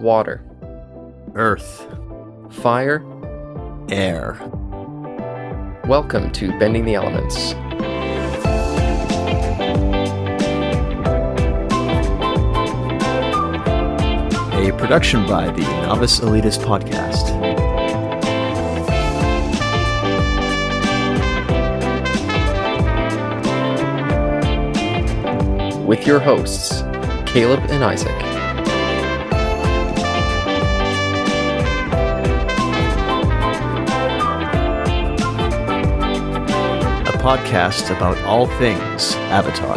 water, Earth, fire. air. Welcome to Bending the Elements. A production by the Novice Elitist Podcast. with your hosts, Caleb and Isaac. Podcast about all things Avatar.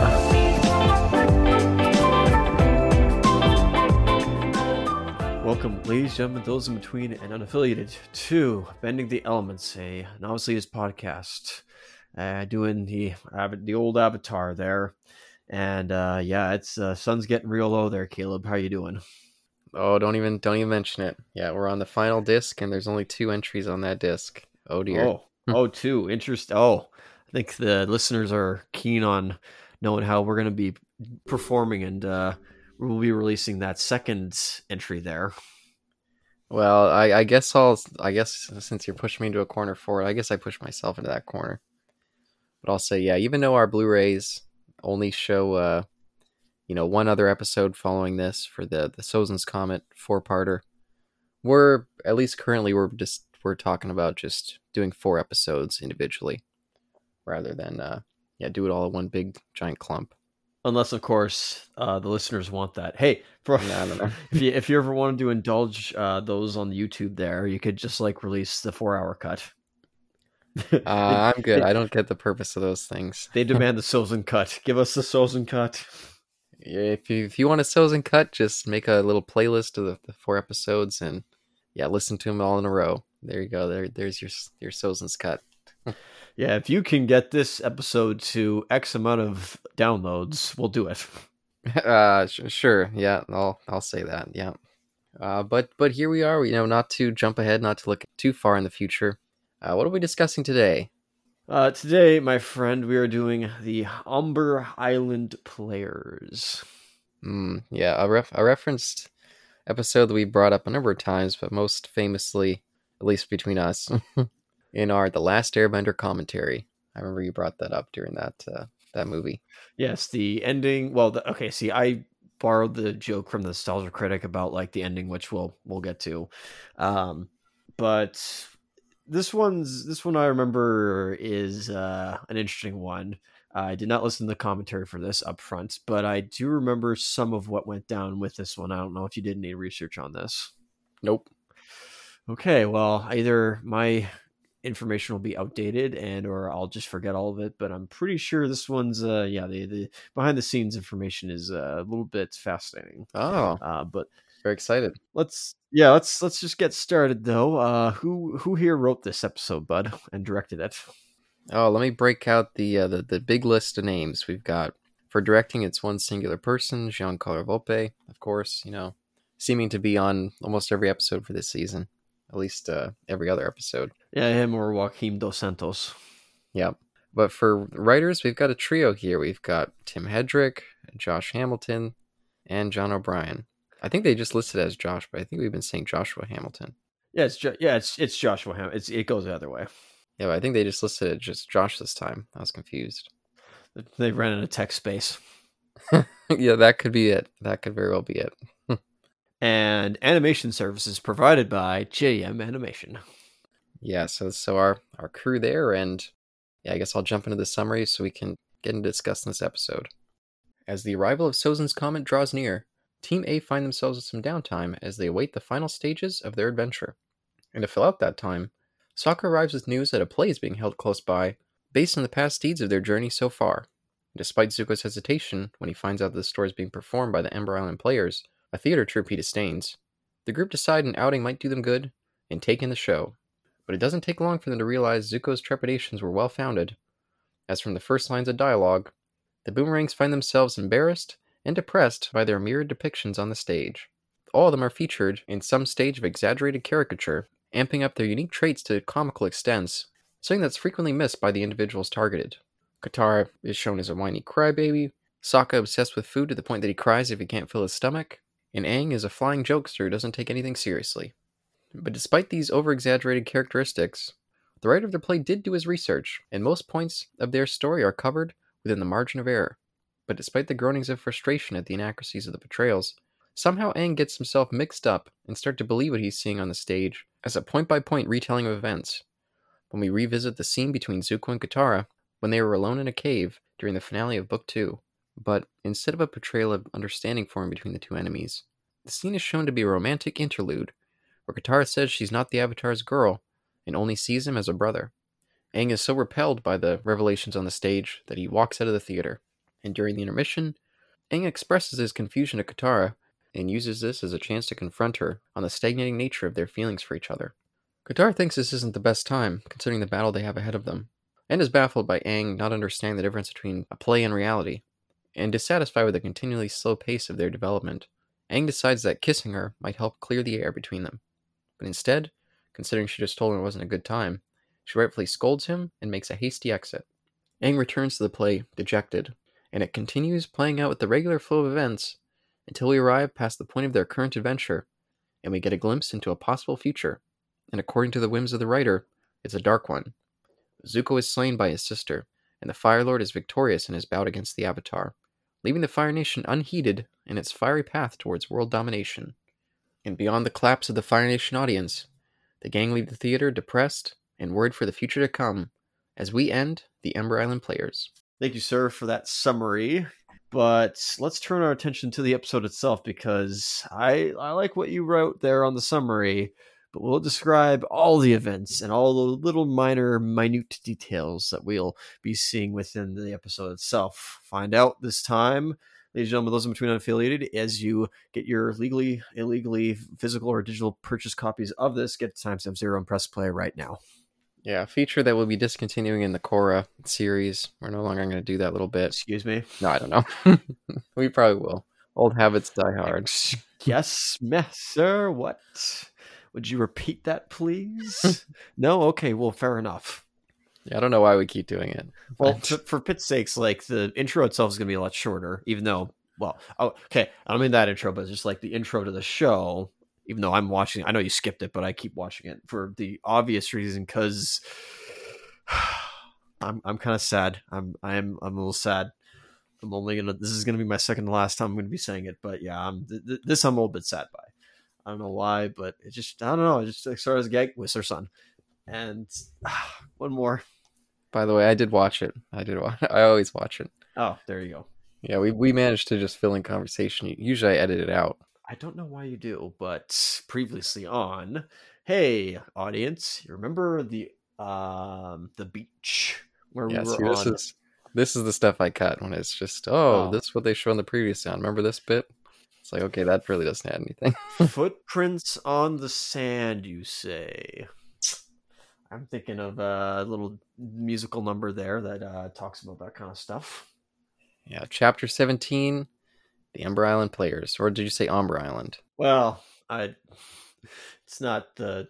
Welcome, ladies and gentlemen, those in between and unaffiliated, to Bending the Elements, a Novice Elitist podcast. Uh, doing the the old Avatar there. And uh, yeah, it's uh, sun's getting real low there, Caleb. How you doing? Oh, don't even don't even mention it. Yeah, we're on the final disc, and there's only two entries on that disc. Oh dear. Oh, oh, two. Interest. Oh, I think the listeners are keen on knowing how we're going to be performing, and uh, we'll be releasing that second entry there. Well, I, I guess I'll. I guess since you're pushing me into a corner for it, I guess I push myself into that corner. But I'll say, yeah, even though our Blu-rays only show, uh, you know, one other episode following this for the the Sozin's Comet four-parter, we're at least currently we're just we're talking about just doing four episodes individually, rather than uh, yeah, do it all in one big giant clump. Unless, of course, uh, the listeners want that. Hey, for, No, no, no. if you if you ever wanted to indulge uh, those on YouTube, there you could just like release the four hour cut. Uh, I'm good. I don't get the purpose of those things. They demand the Sozin cut. Give us the Sozin cut. if you if you want a Sozin cut, just make a little playlist of the, the four episodes and yeah, listen to them all in a row. There you go. There there's your your Sozin's cut. Yeah, if you can get this episode to X amount of downloads, we'll do it. Uh, sh- sure. Yeah, I'll I'll say that. Yeah. Uh, but but here we are. You know, not to jump ahead, not to look too far in the future. Uh, what are we discussing today? Uh, today, my friend, we are doing the Umber Island Players. Hmm. yeah, a, ref- a referenced episode that we brought up a number of times, but most famously, at least between us, in our The Last Airbender commentary. I remember you brought that up during that uh, that movie. Yes, the ending. Well, the, okay. See, I borrowed the joke from the Nostalgia Critic about like the ending, which we'll we'll get to. Um, but this one's this one I remember is uh, an interesting one. I did not listen to the commentary for this up front, but I do remember some of what went down with this one. I don't know if you did any research on this. Nope. Okay, well, either my information will be outdated and or I'll just forget all of it, but I'm pretty sure this one's uh yeah, the the behind the scenes information is uh, a little bit fascinating. Oh, Uh but very excited. let's yeah, let's let's just get started though. Uh who who here wrote this episode, bud, and directed it? Oh, let me break out the uh, the the big list of names we've got for directing. It's one singular person, Giancarlo Volpe, of course. You know, seeming to be on almost every episode for this season, at least uh, every other episode. Yeah, him or Joaquim Dos Santos. Yep. But for writers, we've got a trio here. We've got Tim Hedrick, Josh Hamilton, and John O'Brien. I think they just listed as Josh, but I think we've been saying Joshua Hamilton. Yeah, it's jo- yeah, it's it's Joshua Ham. It's it goes the other way. Yeah, but I think they just listed it just Josh this time. I was confused. They ran in a tech space. yeah, that could be it. That could very well be it. And animation services provided by JM Animation. Yeah, so so our our crew there, and yeah, I guess I'll jump into the summary so we can get into discussing this episode. As the arrival of Sozin's comet draws near, Team A find themselves with some downtime as they await the final stages of their adventure. And to fill out that time, Sokka arrives with news that a play is being held close by, based on the past deeds of their journey so far. Despite Zuko's hesitation when he finds out that the story is being performed by the Ember Island players, a theater troupe he disdains, the group decide an outing might do them good and take in the show. But it doesn't take long for them to realize Zuko's trepidations were well founded. As from the first lines of dialogue, the boomerangs find themselves embarrassed and depressed by their mirrored depictions on the stage. All of them are featured in some stage of exaggerated caricature, amping up their unique traits to comical extents, something that's frequently missed by the individuals targeted. Katara is shown as a whiny crybaby, Sokka obsessed with food to the point that he cries if he can't fill his stomach, and Aang is a flying jokester who doesn't take anything seriously. But despite these over-exaggerated characteristics, the writer of the play did do his research, and most points of their story are covered within the margin of error. But despite the groanings of frustration at the inaccuracies of the portrayals, somehow Aang gets himself mixed up and start to believe what he's seeing on the stage as a point-by-point retelling of events. When we revisit the scene between Zuko and Katara when they were alone in a cave during the finale of Book 2, but instead of a portrayal of understanding formed between the two enemies, the scene is shown to be a romantic interlude where Katara says she's not the Avatar's girl and only sees him as a brother. Aang is so repelled by the revelations on the stage that he walks out of the theater, and during the intermission, Aang expresses his confusion to Katara and uses this as a chance to confront her on the stagnating nature of their feelings for each other. Katara thinks this isn't the best time, considering the battle they have ahead of them, and is baffled by Aang not understanding the difference between a play and reality, and dissatisfied with the continually slow pace of their development. Aang decides that kissing her might help clear the air between them. But instead, considering she just told him it wasn't a good time, she rightfully scolds him and makes a hasty exit. Aang returns to the play, dejected, and it continues playing out with the regular flow of events until we arrive past the point of their current adventure, and we get a glimpse into a possible future. And according to the whims of the writer, it's a dark one. Zuko is slain by his sister, and the Fire Lord is victorious in his bout against the Avatar, leaving the Fire Nation unheeded in its fiery path towards world domination. And beyond the claps of the Fire Nation audience, the gang leave the theater depressed and worried for the future to come as we end the Ember Island Players. Thank you, sir, for that summary. But let's turn our attention to the episode itself because I I like what you wrote there on the summary, but we'll describe all the events and all the little minor minute details that we'll be seeing within the episode itself. Find out this time ladies and gentlemen, those in between unaffiliated, as you get your legally, illegally, physical or digital purchase copies of this, get timestamp zero and press play right now. Yeah, a feature that we'll be discontinuing in the Korra series. We're no longer going to do that little bit. Excuse me? No, I don't know. we probably will. Old habits die hard. Yes, sir. What? Would you repeat that, please? no? Okay, well, fair enough. Yeah, I don't know why we keep doing it. Well, for, for pit's sakes, like the intro itself is going to be a lot shorter, even though, well, oh, okay, I don't mean that intro, but just like the intro to the show. Even though I'm watching, I know you skipped it, but I keep watching it for the obvious reason because I'm I'm kind of sad. I'm I'm I'm a little sad. I'm only gonna. This is gonna be my second to last time I'm gonna be saying it, but yeah, I'm th- th- this I'm a little bit sad by. I don't know why, but it just I don't know. It just like, started as a gag with her son, and ah, one more. By the way, I did watch it. I did watch. I always watch it. Oh, there you go. Yeah, we we managed to just fill in conversation. Usually, I edit it out. I don't know why you do, but previously on, hey audience, you remember the um the beach where we were see, this on? is this is the stuff I cut when it's just oh, Oh. this is what they show on the previous sound. Remember this bit? It's like okay, that really doesn't add anything. Footprints on the sand, you say? I'm thinking of a little musical number there that uh, talks about that kind of stuff. yeah, chapter seventeen, the Ember Island players, or did you say Umber Island? Well, I it's not the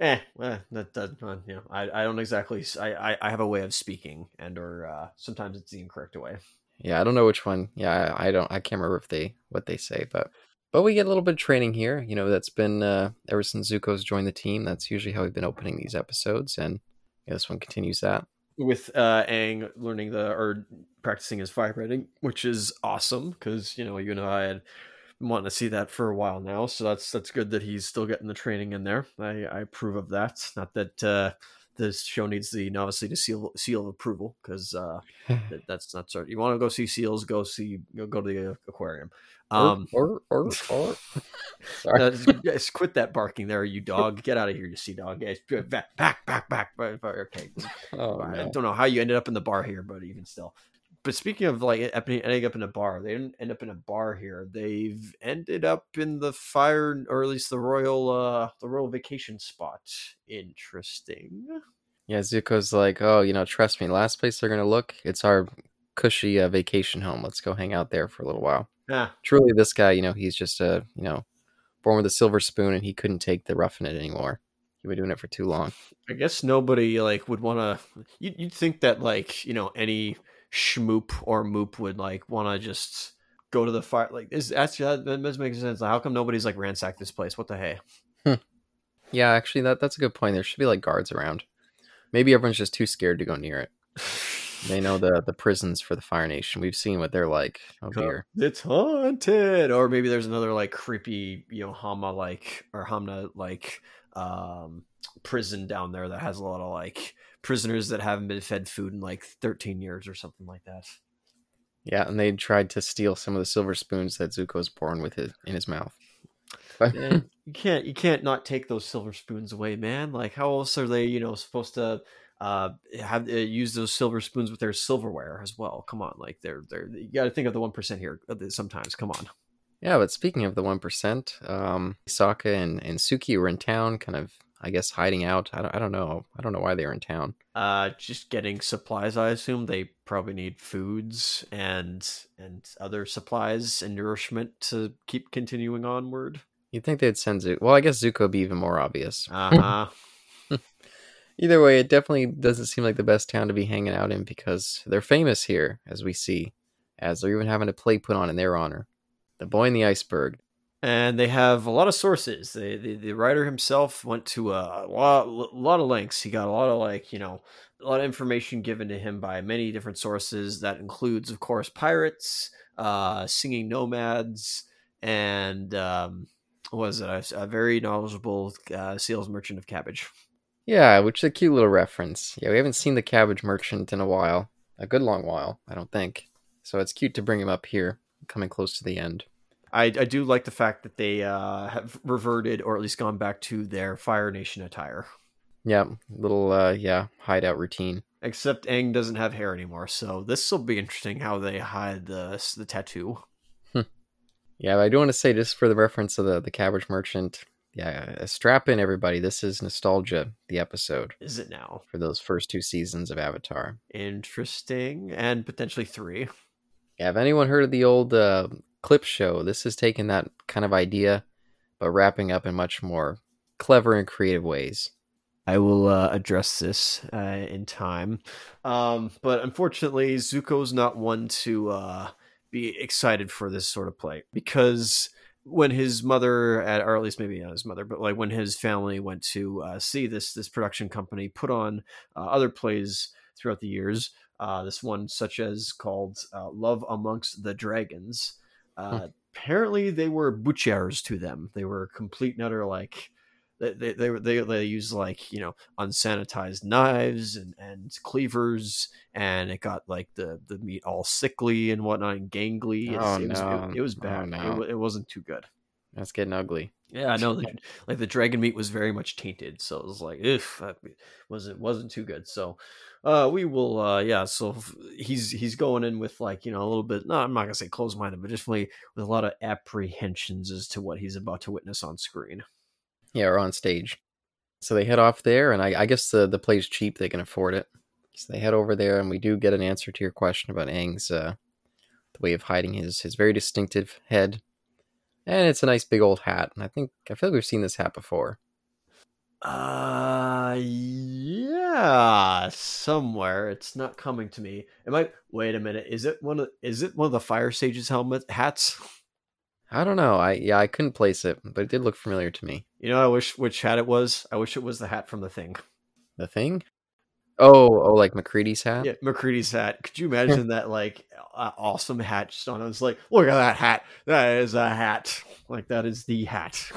eh, well, that, that uh, you know, I, I don't exactly I, I have a way of speaking and or uh, sometimes it's the incorrect way. Yeah, I don't know which one. Yeah, I, I don't. I can't remember if they what they say, but but we get a little bit of training here. You know, that's been uh, ever since Zuko's joined the team. That's usually how we've been opening these episodes, and this one continues that. With uh Aang learning the or practicing his vibrating, which is awesome because you know you and I had been wanting to see that for a while now, so that's that's good that he's still getting the training in there. I, I approve of that. Not that uh this show needs the obviously to seal seal of approval because uh that, that's not certain. You want to go see seals? Go see go, go to the aquarium. Um, or or or. Sorry. uh, quit that barking there, you dog. Get out of here, you sea dog. Back, back, back, back. back. Okay. oh, I no. don't know how you ended up in the bar here, but even still. But speaking of like ending up in a bar, they didn't end up in a bar here. They've ended up in the fire, or at least the royal, uh, the royal vacation spot. Interesting. Yeah, Zuko's like, oh, you know, trust me. Last place they're gonna look, it's our cushy uh, vacation home. Let's go hang out there for a little while. Ah, Truly, this guy, you know, he's just a, you know, born with a silver spoon, and he couldn't take the roughing it anymore. He'd been doing it for too long. I guess nobody like would want to. You'd, you'd think that like you know any schmoop or moop would like want to just go to the fire. Like, is actually that, that does make sense. Like, how come nobody's like ransacked this place? What the hey? Yeah, actually, that that's a good point. There should be like guards around. Maybe everyone's just too scared to go near it. They know the the prisons for the Fire Nation. We've seen what they're like. Oh dear. It's haunted. Or maybe there's another like creepy, you know, Hama like or Hamna like um prison down there that has a lot of like prisoners that haven't been fed food in like 13 years or something like that. Yeah, and they tried to steal some of the silver spoons that Zuko's born with his in his mouth. You can't you can't not take those silver spoons away, man. Like how else are they, you know, supposed to uh have uh, use those silver spoons with their silverware as well? Come on, like they're they're you got to think of the 1% here uh, sometimes. Come on. yeah, but speaking of the one percent, um, Sokka and, and Suki were in town, kind of, I guess, hiding out. I don't, I don't know. I don't know why they were in town. Uh just getting supplies, I assume. They probably need foods and and other supplies and nourishment to keep continuing onward. You'd think they'd send Zuko. Well, I guess Zuko would be even more obvious. Uh-huh. Either way, it definitely doesn't seem like the best town to be hanging out in because they're famous here, as we see, as they're even having a play put on in their honor. The Boy in the Iceberg. and they have a lot of sources. The, the writer himself went to a lot, a lot of links. He got a lot of like you know a lot of information given to him by many different sources. That includes, of course, pirates, uh, singing nomads, and um, was it a, a very knowledgeable uh, sales merchant of cabbage. Yeah, which is a cute little reference. Yeah, we haven't seen the Cabbage Merchant in a while. A good long while, I don't think. So it's cute to bring him up here, coming close to the end. I, I do like the fact that they uh, have reverted or at least gone back to their Fire Nation attire. Yeah, little, uh, yeah, hideout routine. Except Aang doesn't have hair anymore, so this will be interesting how they hide the the tattoo. Yeah, but I do want to say, just for the reference of the, the Cabbage Merchant, yeah, uh, strap in, everybody. This is Nostalgia, the episode, Is it now? for those first two seasons of Avatar. Interesting, and potentially three. Yeah, have anyone heard of the old uh, clip show? This is taking that kind of idea, but wrapping up in much more clever and creative ways. I will uh, address this uh, in time, um, but unfortunately, Zuko's not one to uh, be excited for this sort of play because when his mother, at, or at least maybe not his mother, but like when his family went to uh, see this this production company put on uh, other plays throughout the years, uh, this one such as called uh, "Love Amongst the Dragons." Uh, Apparently, they were butchers to them. They were complete and utter like they they they, they, use like you know unsanitized knives and, and cleavers and it got like the the meat all sickly and whatnot and gangly Oh, it, was, no. it, it was Oh, bad no. it, it wasn't too good That's getting ugly. yeah i know the, like the dragon meat was very much tainted so it was like if wasn't wasn't too good so uh we will uh yeah so he's he's going in with like you know a little bit no i'm not gonna say closed-minded but definitely with a lot of apprehensions as to what he's about to witness on screen Yeah, or on stage. So they head off there, and I, I guess the, the play's cheap. They can afford it. So they head over there, and we do get an answer to your question about Aang's uh, the way of hiding his his very distinctive head. And it's a nice big old hat. And I think I feel like we've seen this hat before. Uh, yeah, somewhere. It's not coming to me. It might. Wait a minute. Is it one of? Is it one of the fire sages' helmet hats? I don't know. I yeah, I couldn't place it, but it did look familiar to me. You know, I wish which hat it was. I wish it was the hat from the thing. The thing? Oh, oh, like MacReady's hat. Yeah, MacReady's hat. Could you imagine that? Like, uh, awesome hat just on. It's like, look at that hat. That is a hat. Like that is the hat.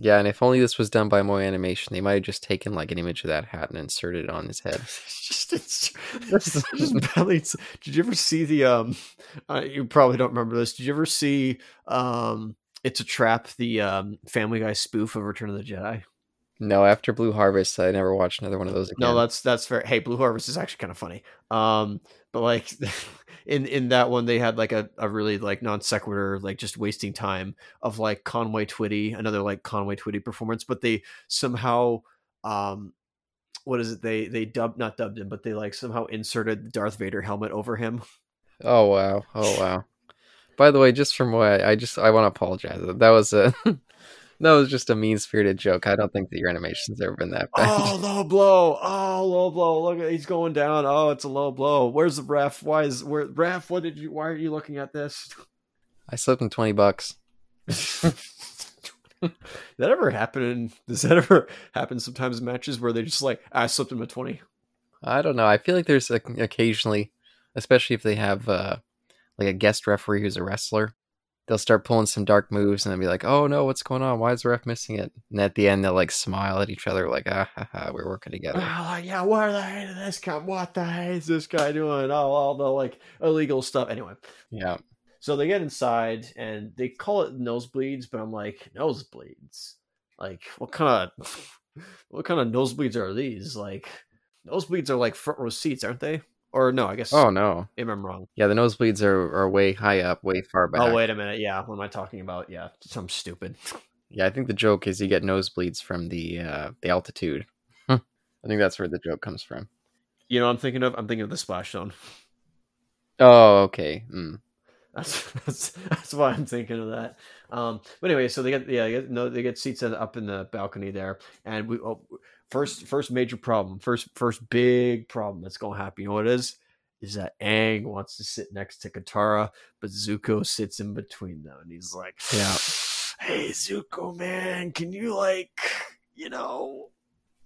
Yeah, and if only this was done by MOI Animation, they might have just taken like an image of that hat and inserted it on his head. Just it's just, just it's- Did you ever see the um? Uh, you probably don't remember this. Did you ever see um? It's a trap. The um Family Guy spoof of Return of the Jedi. No, after Blue Harvest, I never watched another one of those again. No, that's that's fair. Hey, Blue Harvest is actually kind of funny. Um, like in in that one, they had like a, a really like non sequitur, like just wasting time of like Conway Twitty, another like Conway Twitty performance. But they somehow um, what is it? They they dubbed not dubbed him, but they like somehow inserted Darth Vader helmet over him. Oh wow! Oh wow! By the way, just from what I just I want to apologize. That was a that was just a mean spirited joke. I don't think that your animation's ever been that bad. Oh, low blow! Oh, low blow! Look, at he's going down. Oh, it's a low blow. Where's the ref? Why is where ref? What did you? Why are you looking at this? I slipped him twenty bucks. that ever happen? In, does that ever happen sometimes in matches where they just like I slipped him a twenty? I don't know. I feel like there's a, occasionally, especially if they have uh, like a guest referee who's a wrestler, they'll start pulling some dark moves and they'll be like, "Oh no, what's going on? Why is the ref missing it?" And at the end, they'll like smile at each other, like, "Ah, ha, ha, we're working together." Oh, like, yeah, what are the hell is this guy? What the hell is this guy doing? Oh, all the like illegal stuff. Anyway, yeah. So they get inside and they call it nosebleeds, but I'm like, nosebleeds. Like, what kind of what kind of nosebleeds are these? Like, nosebleeds are like front row seats, aren't they? Or no, I guess. Oh no, maybe I'm wrong. Yeah, the nosebleeds are, are way high up, way far back. Oh wait a minute. Yeah, what am I talking about? Yeah, I'm stupid. Yeah, I think the joke is you get nosebleeds from the uh, the altitude. I think that's where the joke comes from. You know, I'm thinking of. I'm thinking of the splash zone. Oh, okay. Mm. That's, that's that's why I'm thinking of that. Um, but anyway, so they get yeah, they get, no, they get seats up in the balcony there, and we oh, first first major problem, first first big problem that's going to happen. You know what it is? Is that Aang wants to sit next to Katara, but Zuko sits in between them, and he's like, "Yeah, hey Zuko, man, can you like, you know,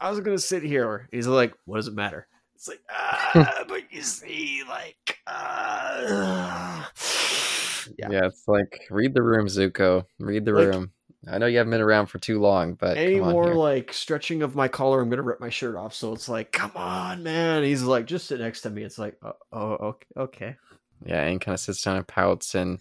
I was gonna sit here." He's like, "What does it matter?" It's like, ah, but you see, like, uh, yeah. yeah, it's like read the room, Zuko. Read the like, room. I know you haven't been around for too long, but any more like stretching of my collar, I'm gonna rip my shirt off. So it's like, come on, man. He's like, just sit next to me. It's like, oh, oh okay. Yeah, and kind of sits down and pouts, and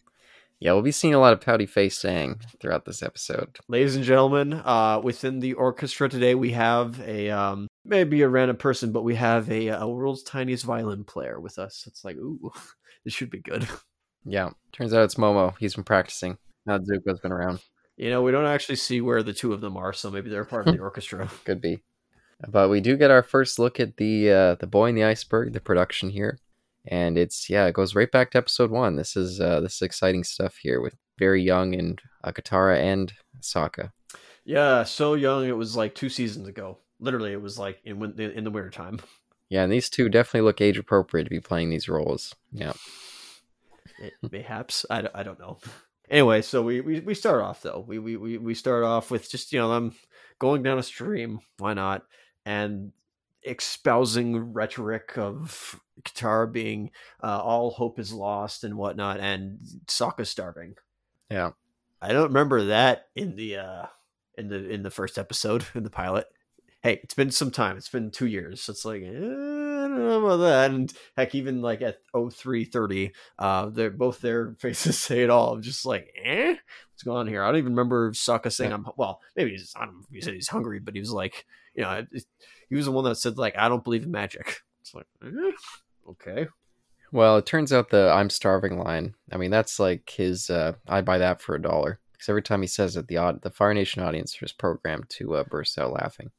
yeah, we'll be seeing a lot of pouty faced Aang throughout this episode. Ladies and gentlemen, uh, within the orchestra today, we have a um, maybe a random person, but we have a, a world's tiniest violin player with us. It's like, ooh, this should be good. Yeah, turns out it's Momo. He's been practicing. Now Zuko's been around. You know, we don't actually see where the two of them are, so maybe they're part of the orchestra. Could be. But we do get our first look at the uh, the boy in the iceberg, the production here, and it's yeah, it goes right back to episode one. This is uh, this is exciting stuff here with very young and uh, Katara and Sokka. Yeah, so young. It was like two seasons ago. Literally, it was like in in the winter time. Yeah, and these two definitely look age appropriate to be playing these roles. Yeah. It, mayhaps I, I don't know. Anyway, so we, we, we start off though. We, we we start off with just you know them going down a stream. Why not? And espousing rhetoric of Katara being uh, all hope is lost and whatnot, and Sokka starving. Yeah, I don't remember that in the uh, in the in the first episode in the pilot. Hey, it's been some time. It's been two years. So it's like. Eh don't know about that. And heck, even like at 0330, uh, they're both their faces say it all. I'm just like, eh, what's going on here? I don't even remember Sokka saying, I'm well, maybe he's, I don't know if he said he's hungry, but he was like, you know, he was the one that said, like, I don't believe in magic. It's like, eh, okay. Well, it turns out the I'm starving line, I mean, that's like his, uh, I buy that for a dollar. Because every time he says it, the the Fire Nation audience is programmed to uh, burst out laughing.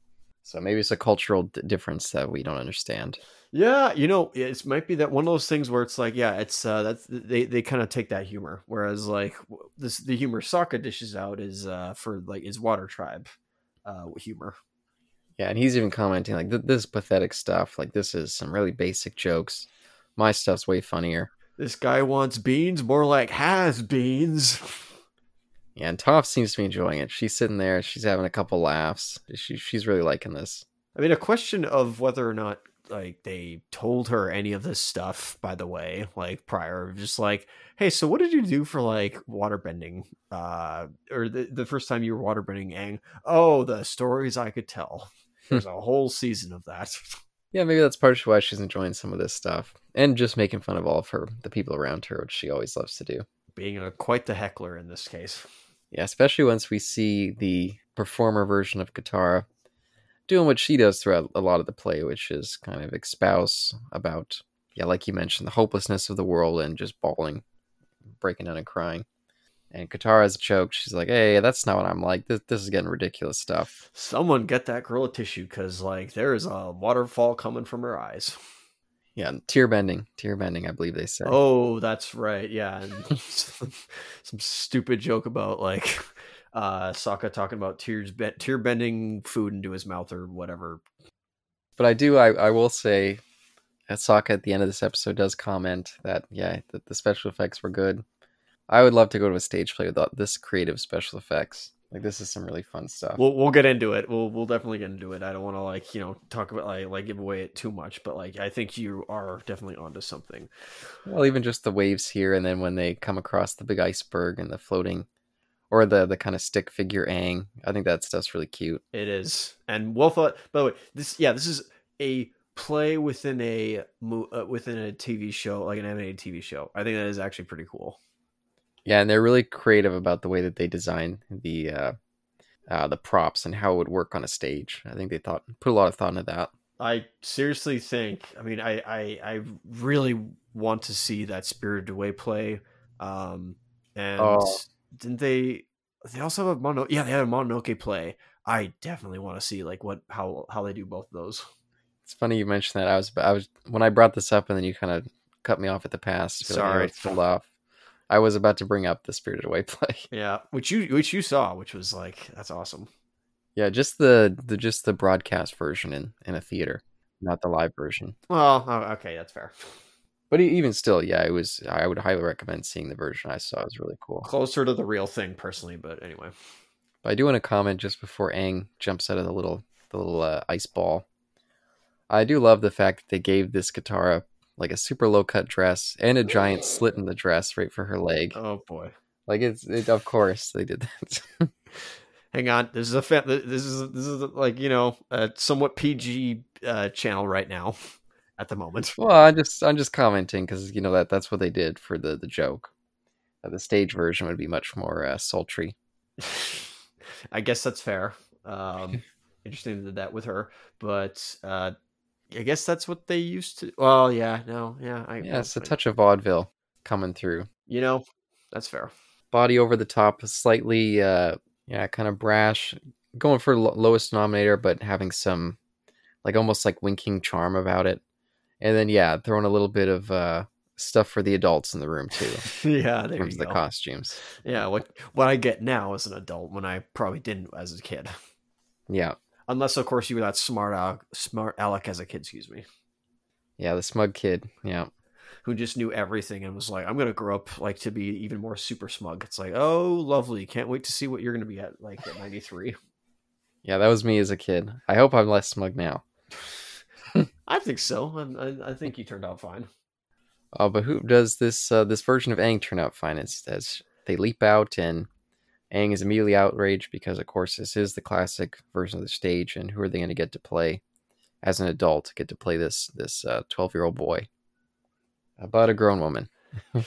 So maybe it's a cultural d- difference that we don't understand. Yeah, you know, it might be that one of those things where it's like, yeah, it's uh, that's they they kind of take that humor, whereas like this the humor Sokka dishes out is uh for like is Water Tribe, uh humor. Yeah, and he's even commenting like this is pathetic stuff. Like this is some really basic jokes. My stuff's way funnier. This guy wants beans, more like has beans. Yeah, and Toph seems to be enjoying it. She's sitting there, she's having a couple laughs. She she's really liking this. I mean, a question of whether or not like they told her any of this stuff by the way like prior just like hey so what did you do for like waterbending uh or the, the first time you were waterbending Aang? oh the stories i could tell there's a whole season of that yeah maybe that's partially why she's enjoying some of this stuff and just making fun of all of her the people around her which she always loves to do being a quite the heckler in this case yeah especially once we see the performer version of Katara doing what she does throughout a lot of the play, which is kind of espouse about, yeah, like you mentioned, the hopelessness of the world and just bawling, breaking down and crying. And Katara choked. She's like, "Hey, that's not what I'm like. This, this is getting ridiculous stuff." Someone get that girl a tissue, because like there is a waterfall coming from her eyes. Yeah, tear bending, tear bending. I believe they said. Oh, that's right. Yeah, some, some stupid joke about like uh Sokka talking about tears be- tear bending food into his mouth or whatever. But I do I, I will say that Sokka at the end of this episode does comment that yeah, that the special effects were good. I would love to go to a stage play with this creative special effects. Like this is some really fun stuff. We'll we'll get into it. We'll we'll definitely get into it. I don't want to like you know talk about like like give away it too much, but like I think you are definitely onto something. Well, even just the waves here, and then when they come across the big iceberg and the floating, or the the kind of stick figure Aang, I think that stuff's really cute. It is, and well thought. By the way, this yeah, this is a play within a uh, within a TV show, like an animated TV show. I think that is actually pretty cool. Yeah, and they're really creative about the way that they design the uh, uh, the props and how it would work on a stage. I think they thought put a lot of thought into that. I seriously think. I mean, I I, I really want to see that Spirited Away play. Um, and oh. didn't they? They also have a Mono. Yeah, they had a Mononoke play. I definitely want to see like what how how they do both of those. It's funny you mentioned that. I was I was when I brought this up, and then you kind of cut me off at the pass. Sorry, like off. I was about to bring up the Spirited Away play. Yeah, which you which you saw, which was like that's awesome. Yeah, just the the just the broadcast version in in a theater, not the live version. Well, oh, okay, that's fair. But even still, yeah, it was. I would highly recommend seeing the version I saw. It was really cool. Closer to the real thing, personally, but anyway. But I do want to comment just before Aang jumps out of the little the little uh, ice ball. I do love the fact that they gave this Katara like a super low cut dress and a giant slit in the dress right for her leg. Oh boy! Like it's it, of course they did that. Hang on, this is a fa- this is this is like you know a somewhat PG uh, channel right now at the moment. Well, I just I'm just commenting because you know that that's what they did for the the joke. Uh, the stage version would be much more uh, sultry. I guess that's fair. Um, interesting they did that with her, but uh, I guess that's what they used to. Well, yeah, no, yeah, I, yeah. It's a touch of vaudeville coming through. You know, that's fair. Body over the top, slightly, uh, yeah, kind of brash, going for lowest denominator, but having some, like almost like winking charm about it. And then yeah, throwing a little bit of uh, stuff for the adults in the room too. yeah, there you the go. costumes. Yeah, what what I get now as an adult when I probably didn't as a kid. Yeah, Unless, of course, you were that smart Alec, smart Alec as a kid. Excuse me. Yeah, the smug kid. Yeah. Who just knew everything and was like, "I'm gonna grow up like to be even more super smug." It's like, oh, lovely! Can't wait to see what you're gonna be at like at 93. Yeah, that was me as a kid. I hope I'm less smug now. I think so. I, I, think he turned out fine. Oh, but who does this? Uh, this version of Aang turn out fine? It's as they leap out and Aang is immediately outraged because, of course, this is the classic version of the stage, and who are they going to get to play as an adult? Get to play this this twelve uh, year old boy about a grown woman.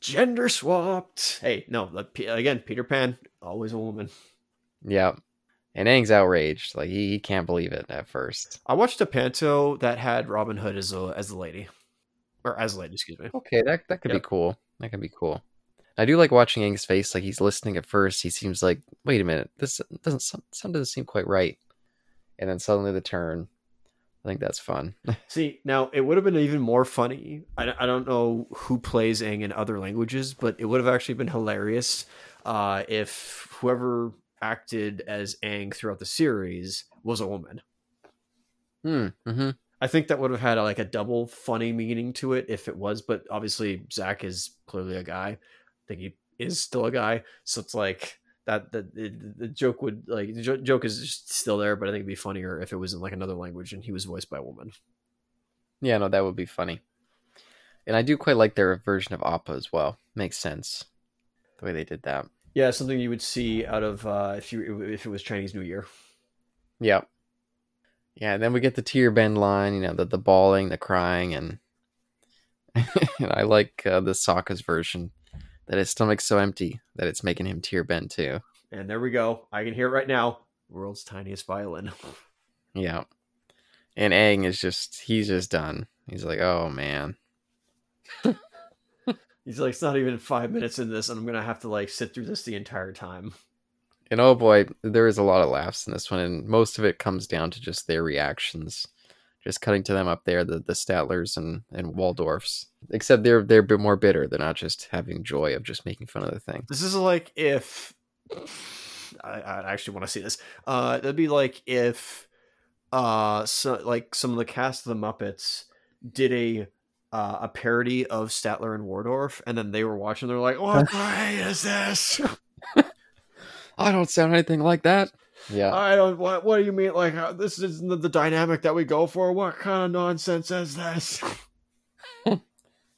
Gender swapped. Hey, no, again, Peter Pan, always a woman. Yeah, and Aang's outraged. Like he, he can't believe it at first. I watched a panto that had Robin Hood as a as the lady, or as a lady. Excuse me. Okay, that that could yep. be cool. That could be cool. I do like watching Aang's face. Like he's listening at first. He seems like, wait a minute, this doesn't some doesn't seem quite right. And then suddenly the turn. I think that's fun. See, now it would have been even more funny. I, I don't know who plays Aang in other languages, but it would have actually been hilarious uh, if whoever acted as Aang throughout the series was a woman. Hmm. Mm-hmm. I think that would have had a, like a double funny meaning to it if it was, but obviously Zach is clearly a guy think he is still a guy. So it's like that the, the, the joke would like the joke is just still there, but I think it'd be funnier if it was in like another language and he was voiced by a woman. Yeah, no, that would be funny. And I do quite like their version of Appa as well. Makes sense the way they did that. Yeah, something you would see out of uh, if you if it was Chinese New Year. Yeah. Yeah, and then we get the tear bend line, you know, the the bawling, the crying, and, and I like uh, the Sokka's version that his stomach's so empty that it's making him tear bend too. And there we go. I can hear it right now. World's tiniest violin. yeah. And Aang is just he's just done. He's like, oh man. he's like, it's not even five minutes in this, and I'm gonna have to like sit through this the entire time. And oh boy, there is a lot of laughs in this one, and most of it comes down to just their reactions just cutting to them up there, the the Statlers and and Waldorfs. Except they're they're a bit more bitter. They're not just having joy of just making fun of the thing. This is like if I, I actually want to see this. Uh, that'd be like if uh, so like some of the cast of the Muppets did a uh, a parody of Statler and Waldorf, and then they were watching. They're like, "What is this?" I don't sound anything like that. Yeah. I don't. What What do you mean? Like uh, this isn't the, the dynamic that we go for? What kind of nonsense is this?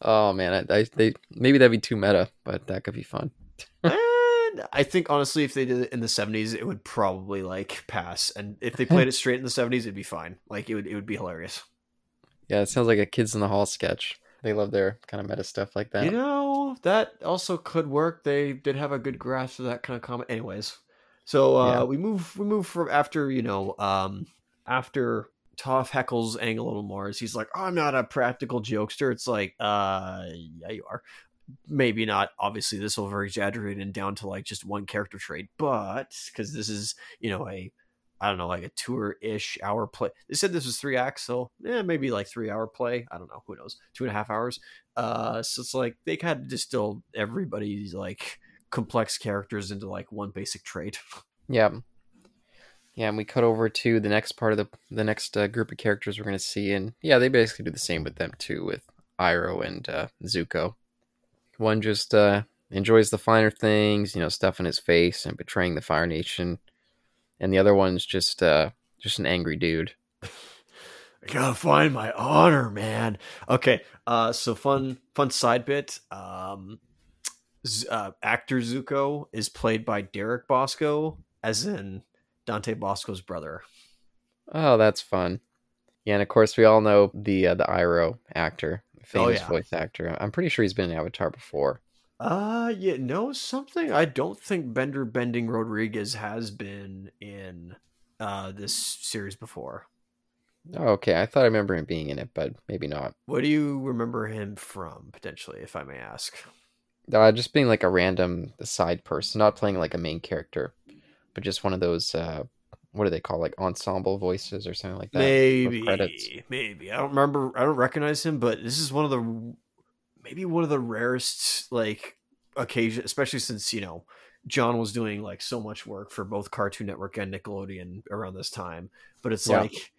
Oh man, I, I, they maybe that'd be too meta, but that could be fun. and I think honestly, if they did it in the seventies, it would probably like pass. And if they played it straight in the seventies, it'd be fine. Like it would, it would be hilarious. Yeah, it sounds like a Kids in the Hall sketch. They love their kind of meta stuff like that. You know, that also could work. They did have a good grasp of that kind of comment. Anyways, so uh, Yeah. we move we move from after you know um after Toph heckles Aang a little more. As he's like, "I'm not a practical jokester." It's like, uh, yeah, you are. Maybe not. Obviously, this will very exaggerated and down to like just one character trait, but because this is you know a I don't know, like a tour ish hour play. They said this was three acts, so yeah, maybe like three hour play. I don't know. Who knows? Two and a half hours. Uh, so it's like they kind of distill everybody's like complex characters into like one basic trait. Yeah. Yeah, and we cut over to the next part of the the next uh, group of characters we're going to see, and yeah, they basically do the same with them too, with Iroh and uh, Zuko. One just uh, enjoys the finer things, you know, stuff in his face and betraying the Fire Nation, and the other one's just uh, just an angry dude. I gotta find my honor, man. Okay, uh, so fun, fun side bit. Um, uh, actor Zuko is played by Derek Basco, as in Dante Basco's brother. Oh, that's fun. Yeah, and of course we all know the uh, the Iroh actor, famous yeah. voice actor. I'm pretty sure he's been in Avatar before. Uh, yeah, no, something. I don't think Bender Bending Rodriguez has been in uh this series before. Oh, okay, I thought I remember him being in it, but maybe not. What do you remember him from, potentially, if I may ask? Uh, just being like a random side person, not playing like a main character, but just one of those. Uh, what do they call like ensemble voices or something like that? maybe, maybe. I don't remember. I don't recognize him, but this is one of the maybe one of the rarest like occasion, especially since you know John was doing like so much work for both Cartoon Network and Nickelodeon around this time. But it's Yeah. like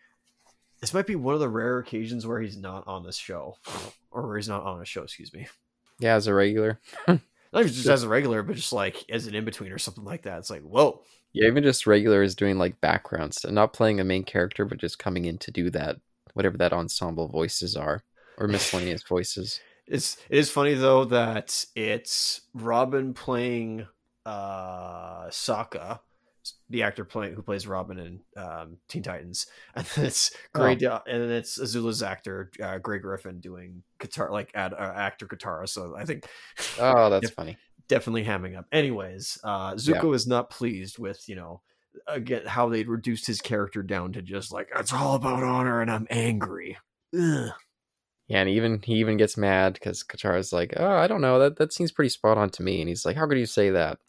this might be one of the rare occasions where he's not on this show, or where he's not on a show. Excuse me. Yeah, as a regular. Not even just as a regular, but just like as an in between or something like that. It's like whoa. Yeah, even just regular is doing like background stuff, not playing a main character, but just coming in to do that, whatever that ensemble voices are, or miscellaneous voices. It's it is funny though that it's Robin playing uh Sokka, the actor playing who plays Robin in um, Teen Titans, and then it's Gray, Oh. and then it's Azula's actor uh, Grey Griffin doing guitar like ad, uh, actor Katara. So I think Oh, that's Yep. funny. definitely hamming up. Anyways, uh, Zuko is not pleased with you know again how they reduced his character down to just like it's all about honor and I'm angry. Ugh. Yeah, and even he even gets mad because Katara's like, "Oh, I don't know. That that seems pretty spot on to me." And he's like, "How could you say that?"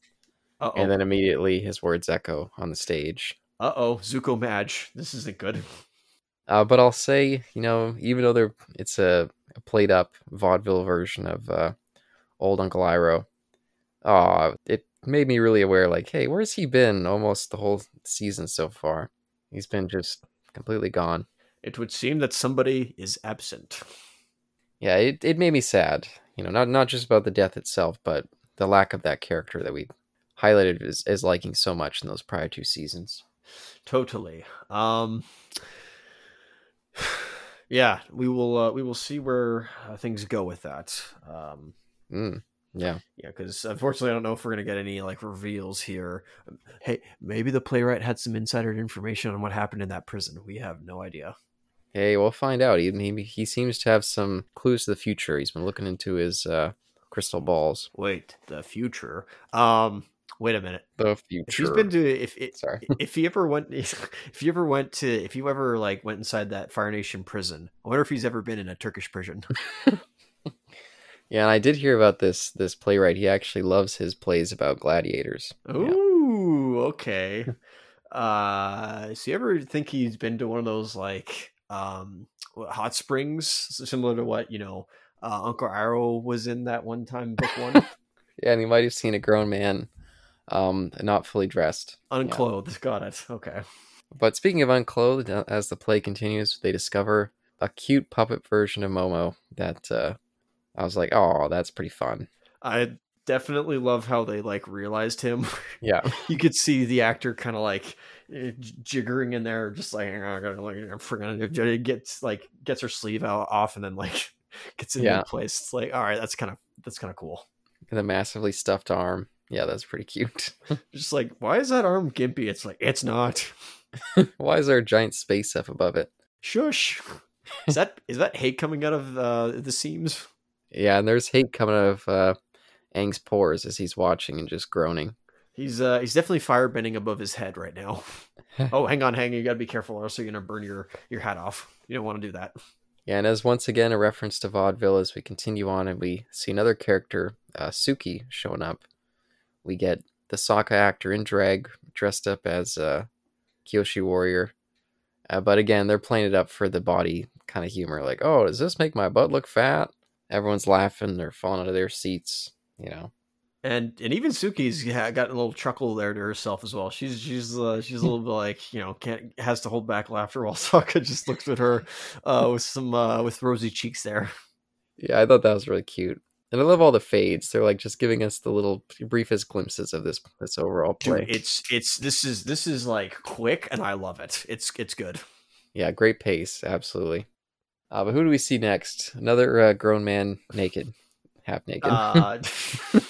Uh-oh. And then immediately his words echo on the stage. Uh oh, Zuko Madge. This isn't good. Uh, but I'll say, you know, even though they're it's a, a played up vaudeville version of uh, old Uncle Iroh, uh, it made me really aware, like, hey, where's he been almost the whole season so far? He's been just completely gone. It would seem that somebody is absent. Yeah, it, it made me sad. You know, not not just about the death itself, but the lack of that character that we highlighted as, as liking so much in those prior two seasons. Totally. Um Yeah, we will uh, we will see where uh, things go with that. Um Mm, yeah. yeah, cuz unfortunately I don't know if we're going to get any like reveals here. Hey, maybe the playwright had some insider information on what happened in that prison. We have no idea. Hey, we'll find out. He, he, he seems to have some clues to the future. He's been looking into his uh, crystal balls. Wait, the future. Um wait a minute. The If future. he's been to if it, Sorry. if he ever went if you ever went to if you ever like went inside that Fire Nation prison, I wonder if he's ever been in a Turkish prison. Yeah, and I did hear about this this playwright. He actually loves his plays about gladiators. Yeah. Ooh, okay. Uh, so you ever think he's been to one of those like um hot springs, similar to what you know uh, Uncle Iroh was in that one time book one, Yeah, and he might have seen a grown man, um, not fully dressed. unclothed. Got it. Okay. But speaking of unclothed, uh, as the play continues, they discover a cute puppet version of Momo that uh, I was like, oh, that's pretty fun. I definitely love how they like realized him. Yeah. you could see the actor kind of like eh, jiggering in there, just like I gotta like I'm freaking gets like gets her sleeve out off and then like gets in Yeah. place. It's like all right, that's kind of that's kind of cool. And the massively stuffed arm. Yeah, that's pretty cute. Just like why is that arm gimpy? It's like it's not. Why is there a giant space F above it? Shush. Is that is that hate coming out of uh, the seams? Yeah, and there's hate coming out of uh, Aang's pores as he's watching and just groaning. He's uh he's definitely firebending above his head right now. oh, hang on, hang. On. You gotta be careful, or else you're gonna burn your your hat off. You don't want to do that. Yeah, and as once again a reference to vaudeville as we continue on and we see another character, uh, Suki, showing up. We get the Sokka actor in drag, dressed up as a Kyoshi Warrior. Uh, but again, they're playing it up for the body kind of humor. Like, oh, does this make my butt look fat? Everyone's laughing. They're falling out of their seats. You know. And and even Suki's got a little chuckle there to herself as well. She's she's uh, she's a little bit like you know can't has to hold back laughter while Sokka just looks at her uh, with some uh, with rosy cheeks there. Yeah, I thought that was really cute. And I love all the fades. They're like just giving us the little briefest glimpses of this this overall Dude, play. it's it's this is this is like quick and I love it. It's it's good. Yeah, great pace, absolutely. Uh, but who do we see next? Another uh, grown man naked, half naked. Uh,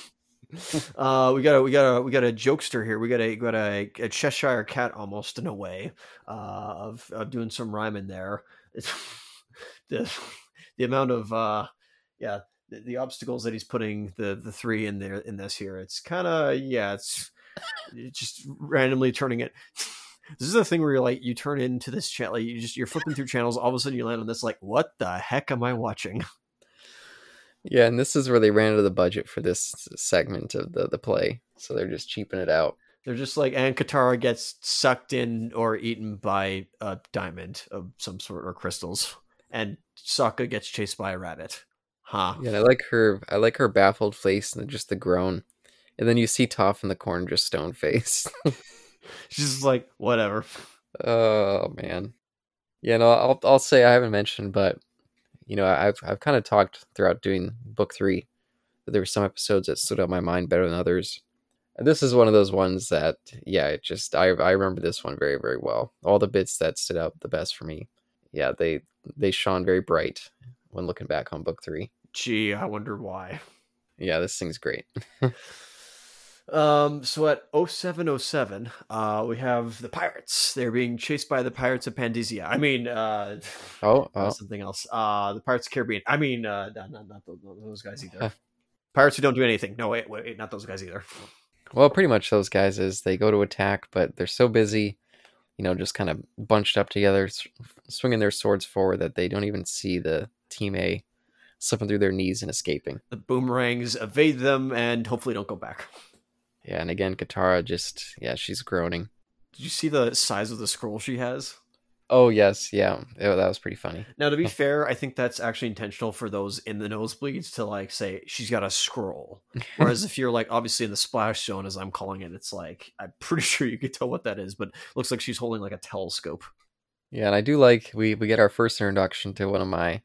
uh, we got a we got a we got a jokester here. We got a we got a, a Cheshire cat almost in a way uh, of of doing some rhyming there. The the amount of uh, yeah the, the obstacles that he's putting the the three in there in this here. It's kind of yeah it's, just randomly turning it. This is the thing where you're like you turn into this channel, like you just you're flipping through channels. All of a sudden you land on this like what the heck am I watching? yeah, and this is where they ran out of the budget for this segment of the, the play. So they're just cheaping it out. They're just like, and Katara gets sucked in or eaten by a diamond of some sort or crystals, and Sokka gets chased by a rabbit. Huh? Yeah, I like her I like her baffled face and just the groan. And then you see Toph in the corner just stone face. She's just like, whatever. Oh man, yeah. No, I'll I'll say I haven't mentioned, but you know, I've I've kind of talked throughout doing book three that there were some episodes that stood out my mind better than others. And this is one of those ones that, yeah, it just I I remember this one very very well. All the bits that stood out the best for me, yeah, they they shone very bright when looking back on book three. Gee, I wonder why. Yeah, this thing's great. Um, so at 0707, uh, we have the pirates. They're being chased by the pirates of Pandesia. I mean, uh, Oh, oh. something else. Uh, the pirates of Caribbean. I mean, uh, not, not, not those, guys either. pirates who don't do anything. No, wait, wait, not those guys either. Well, pretty much those guys is they go to attack, but they're so busy, you know, just kind of bunched up together, swinging their swords forward that they don't even see the team A slipping through their knees and escaping. The boomerangs evade them and hopefully don't go back. Yeah, and again, Katara just yeah, she's groaning. Did you see the size of the scroll she has? Oh yes, yeah, Oh, that was pretty funny. Now, to be fair, I think that's actually intentional for those in the nosebleeds to like say she's got a scroll. Whereas if you're like obviously in the splash zone, as I'm calling it, it's like I'm pretty sure you could tell what that is, but it looks like she's holding like a telescope. Yeah, and I do like we we get our first introduction to one of my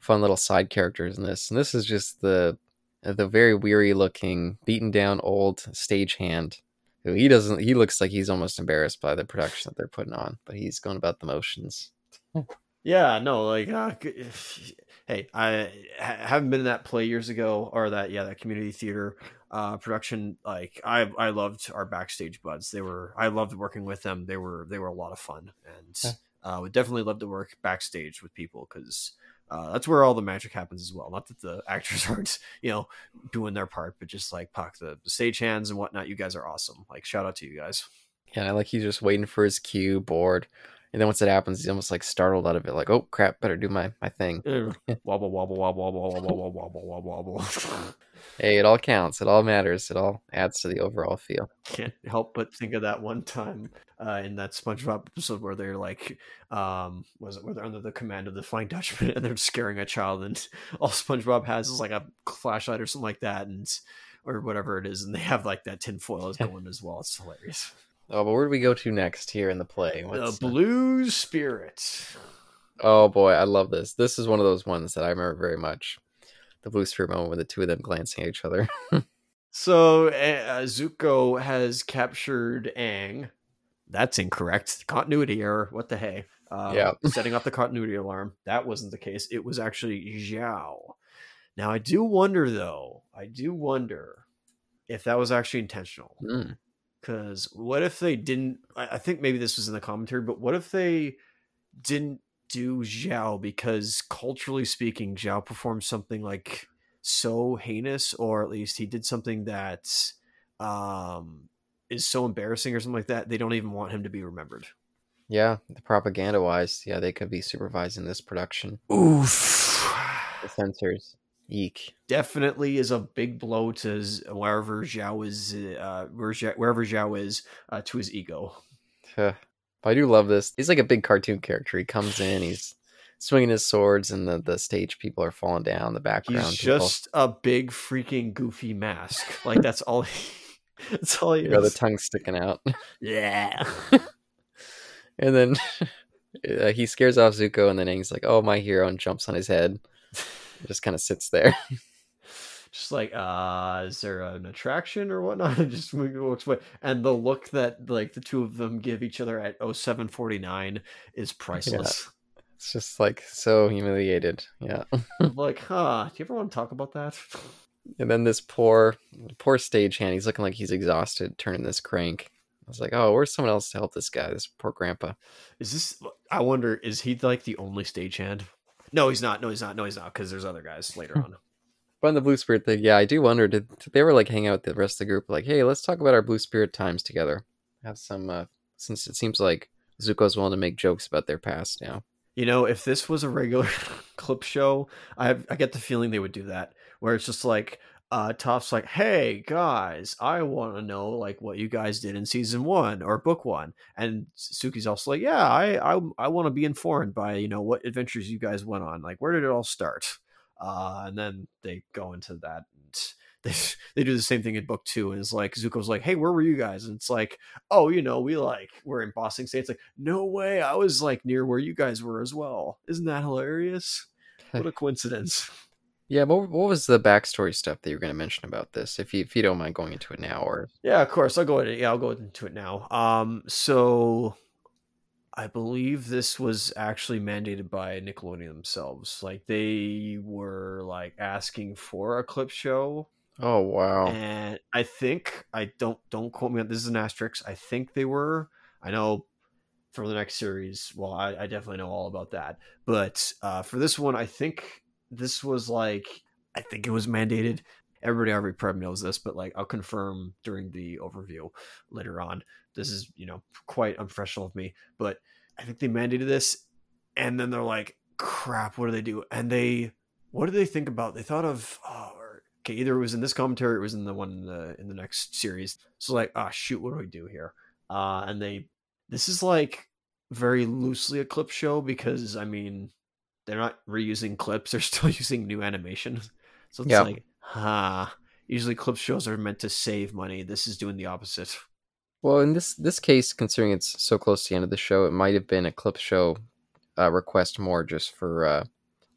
fun little side characters in this, and this is just the the very weary looking, beaten down old stagehand. Who he doesn't he looks like he's almost embarrassed by the production that they're putting on, but he's going about the motions. Yeah, no, like, uh, hey, I ha- haven't been in that play years ago, or that, yeah, that community theater uh, production. Like, I I loved our backstage buds. They were, I loved working with them. They were, they were a lot of fun, and uh, would definitely love to work backstage with people because uh, that's where all the magic happens as well. Not that the actors aren't, you know, doing their part, but just like Puck, the, the stage hands and whatnot. You guys are awesome. Like, shout out to you guys. Yeah, I like he's just waiting for his cue, bored, and then once it happens, he's almost like startled out of it, like, "Oh crap, better do my my thing." wobble, wobble, wobble, wobble, wobble, wobble, wobble, wobble, wobble. Hey, it all counts. It all matters. It all adds to the overall feel. can't help but think of that one time uh, in that SpongeBob episode where they're like, um, was it where they're under the command of the Flying Dutchman and they're scaring a child, and all SpongeBob has is like a flashlight or something like that, and or whatever it is, and they have like that tinfoil is going as well. It's hilarious. Oh, but where do we go to next here in the play? The What's, uh, Blue Spirit. Oh boy, I love this. This is one of those ones that I remember very much. The blue spirit moment with the two of them glancing at each other. So uh, Zuko has captured Aang. That's incorrect. Continuity error. What the hey? Uh, Yeah. setting off the continuity alarm. That wasn't the case. It was actually Zhao. Now I do wonder though. I do wonder if that was actually intentional. Mm. Because what if they didn't? I, I think maybe this was in the commentary, but what if they didn't do Zhao because culturally speaking, Zhao performed something like so heinous, or at least he did something that um, is so embarrassing or something like that. They don't even want him to be remembered. Yeah, the propaganda wise, yeah, they could be supervising this production. Oof. The censors. Eek. Definitely is a big blow to wherever Zhao is, uh, where wherever Zhao is, uh, to his ego. But I do love this. He's like a big cartoon character. He comes in, he's swinging his swords, and the, the stage people are falling down. The background. He's people. just a big freaking goofy mask. Like that's all. He, that's all he you know, the tongue sticking out. yeah. And then uh, he scares off Zuko, and then Aang's like, "Oh, my hero!" and jumps on his head. Just kind of sits there. Just like, uh, is there an attraction or whatnot? And just walks away. And the look that like the two of them give each other at 0749 is priceless. It's just like so humiliated. Yeah. like, huh? Do you ever want to talk about that? And then this poor, poor stagehand. He's looking like he's exhausted, turning this crank. I was like, "Oh, where's someone else to help this guy? This poor grandpa." Is this? I wonder. Is he like the only stagehand? No, he's not. No, he's not. No, he's not. Because there's other guys later on. But on the Blue Spirit thing, yeah, I do wonder did, did they ever like hang out with the rest of the group? Like, hey, let's talk about our Blue Spirit times together. Have some, uh, since it seems like Zuko's willing to make jokes about their past now. You know, if this was a regular clip show, I have, I get the feeling they would do that, where it's just like uh Toph's like, "Hey guys, I want to know like what you guys did in season one or book one," and Suki's also like, "Yeah, I I, I want to be informed by you know what adventures you guys went on. Like, where did it all start?" Uh, and then they go into that. And they they do the same thing in book two, and it's like Zuko's like, "Hey, where were you guys?" And it's like, "Oh, you know, we like we're in Ba Sing Se." It's like, "No way, I was like near where you guys were as well." Isn't that hilarious? What a coincidence! Yeah, but what was the backstory stuff that you were going to mention about this? If you if you don't mind going into it now, or Yeah, of course. I'll go into yeah, I'll go into it now. Um, so I believe this was actually mandated by Nickelodeon themselves. Like they were like asking for a clip show oh wow, and I think I don't don't quote me on this is an asterisk. I think they were. I know for the next series. Well, I, I definitely know all about that. But uh, for this one, I think this was like I think it was mandated. Everybody already probably knows this, but like I'll confirm during the overview later on. This is you know quite unprofessional of me, but I think they mandated this, and then they're like, "Crap, what do they do?" And they, what do they think about? They thought of, oh, or- okay, either it was in this commentary, or it was in the one in the in the next series. So like, ah, shoot, what do we do here? Uh, and they, this is like very loosely a clip show because I mean, they're not reusing clips; they're still using new animation. So it's Yeah. like, ha. Usually, clip shows are meant to save money. This is doing the opposite. Well, in this this case, considering it's so close to the end of the show, it might have been a clip show uh, request more just for uh,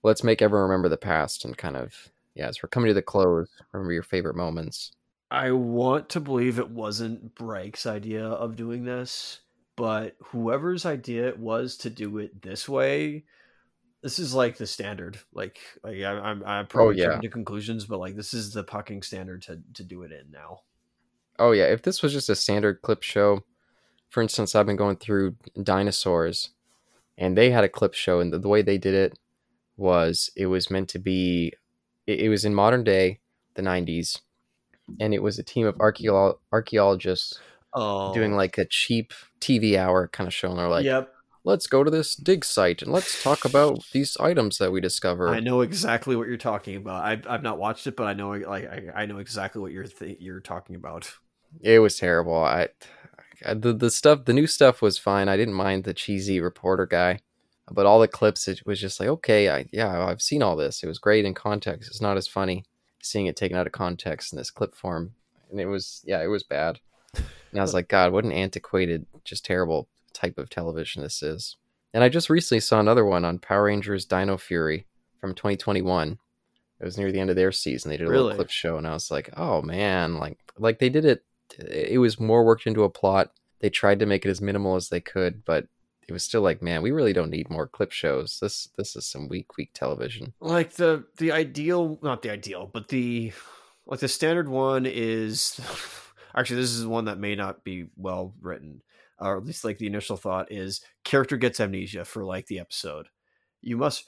let's make everyone remember the past and kind of yeah, as we're coming to the close, remember your favorite moments. I want to believe it wasn't Bryke's idea of doing this, but whoever's idea it was to do it this way, this is like the standard. Like, like I, I'm, I'm oh, probably yeah. jumping to conclusions, but like this is the pucking standard to to do it in now. Oh yeah, if this was just a standard clip show, for instance, I've been going through dinosaurs, and they had a clip show, and the, the way they did it was it was meant to be, it, it was in modern day, the '90s, and it was a team of archaeolo- archaeologists Oh, doing like a cheap TV hour kind of show, and they're like, yep, let's go to this dig site and let's talk about these items that we discover. I know exactly what you're talking about. I, I've not watched it, but I know like I, I know exactly what you're th- you're talking about. It was terrible. I, I the the stuff, the new stuff was fine. I didn't mind the cheesy reporter guy, but all the clips, it was just like, okay, I yeah, I've seen all this. It was great in context. It's not as funny seeing it taken out of context in this clip form, and it was yeah, it was bad. And I was like, God, what an antiquated, just terrible type of television this is. And I just recently saw another one on Power Rangers Dino Fury from 2021. It was near the end of their season. They did a Really? little clip show, and I was like, "Oh man!" Like, like they did it. It was more worked into a plot. They tried to make it as minimal as they could, but it was still like, man, we really don't need more clip shows. This this is some weak, weak television. like the the ideal not the ideal but the like the standard one is actually this is one that may not be well written or at least like the initial thought is character gets amnesia for like the episode. You must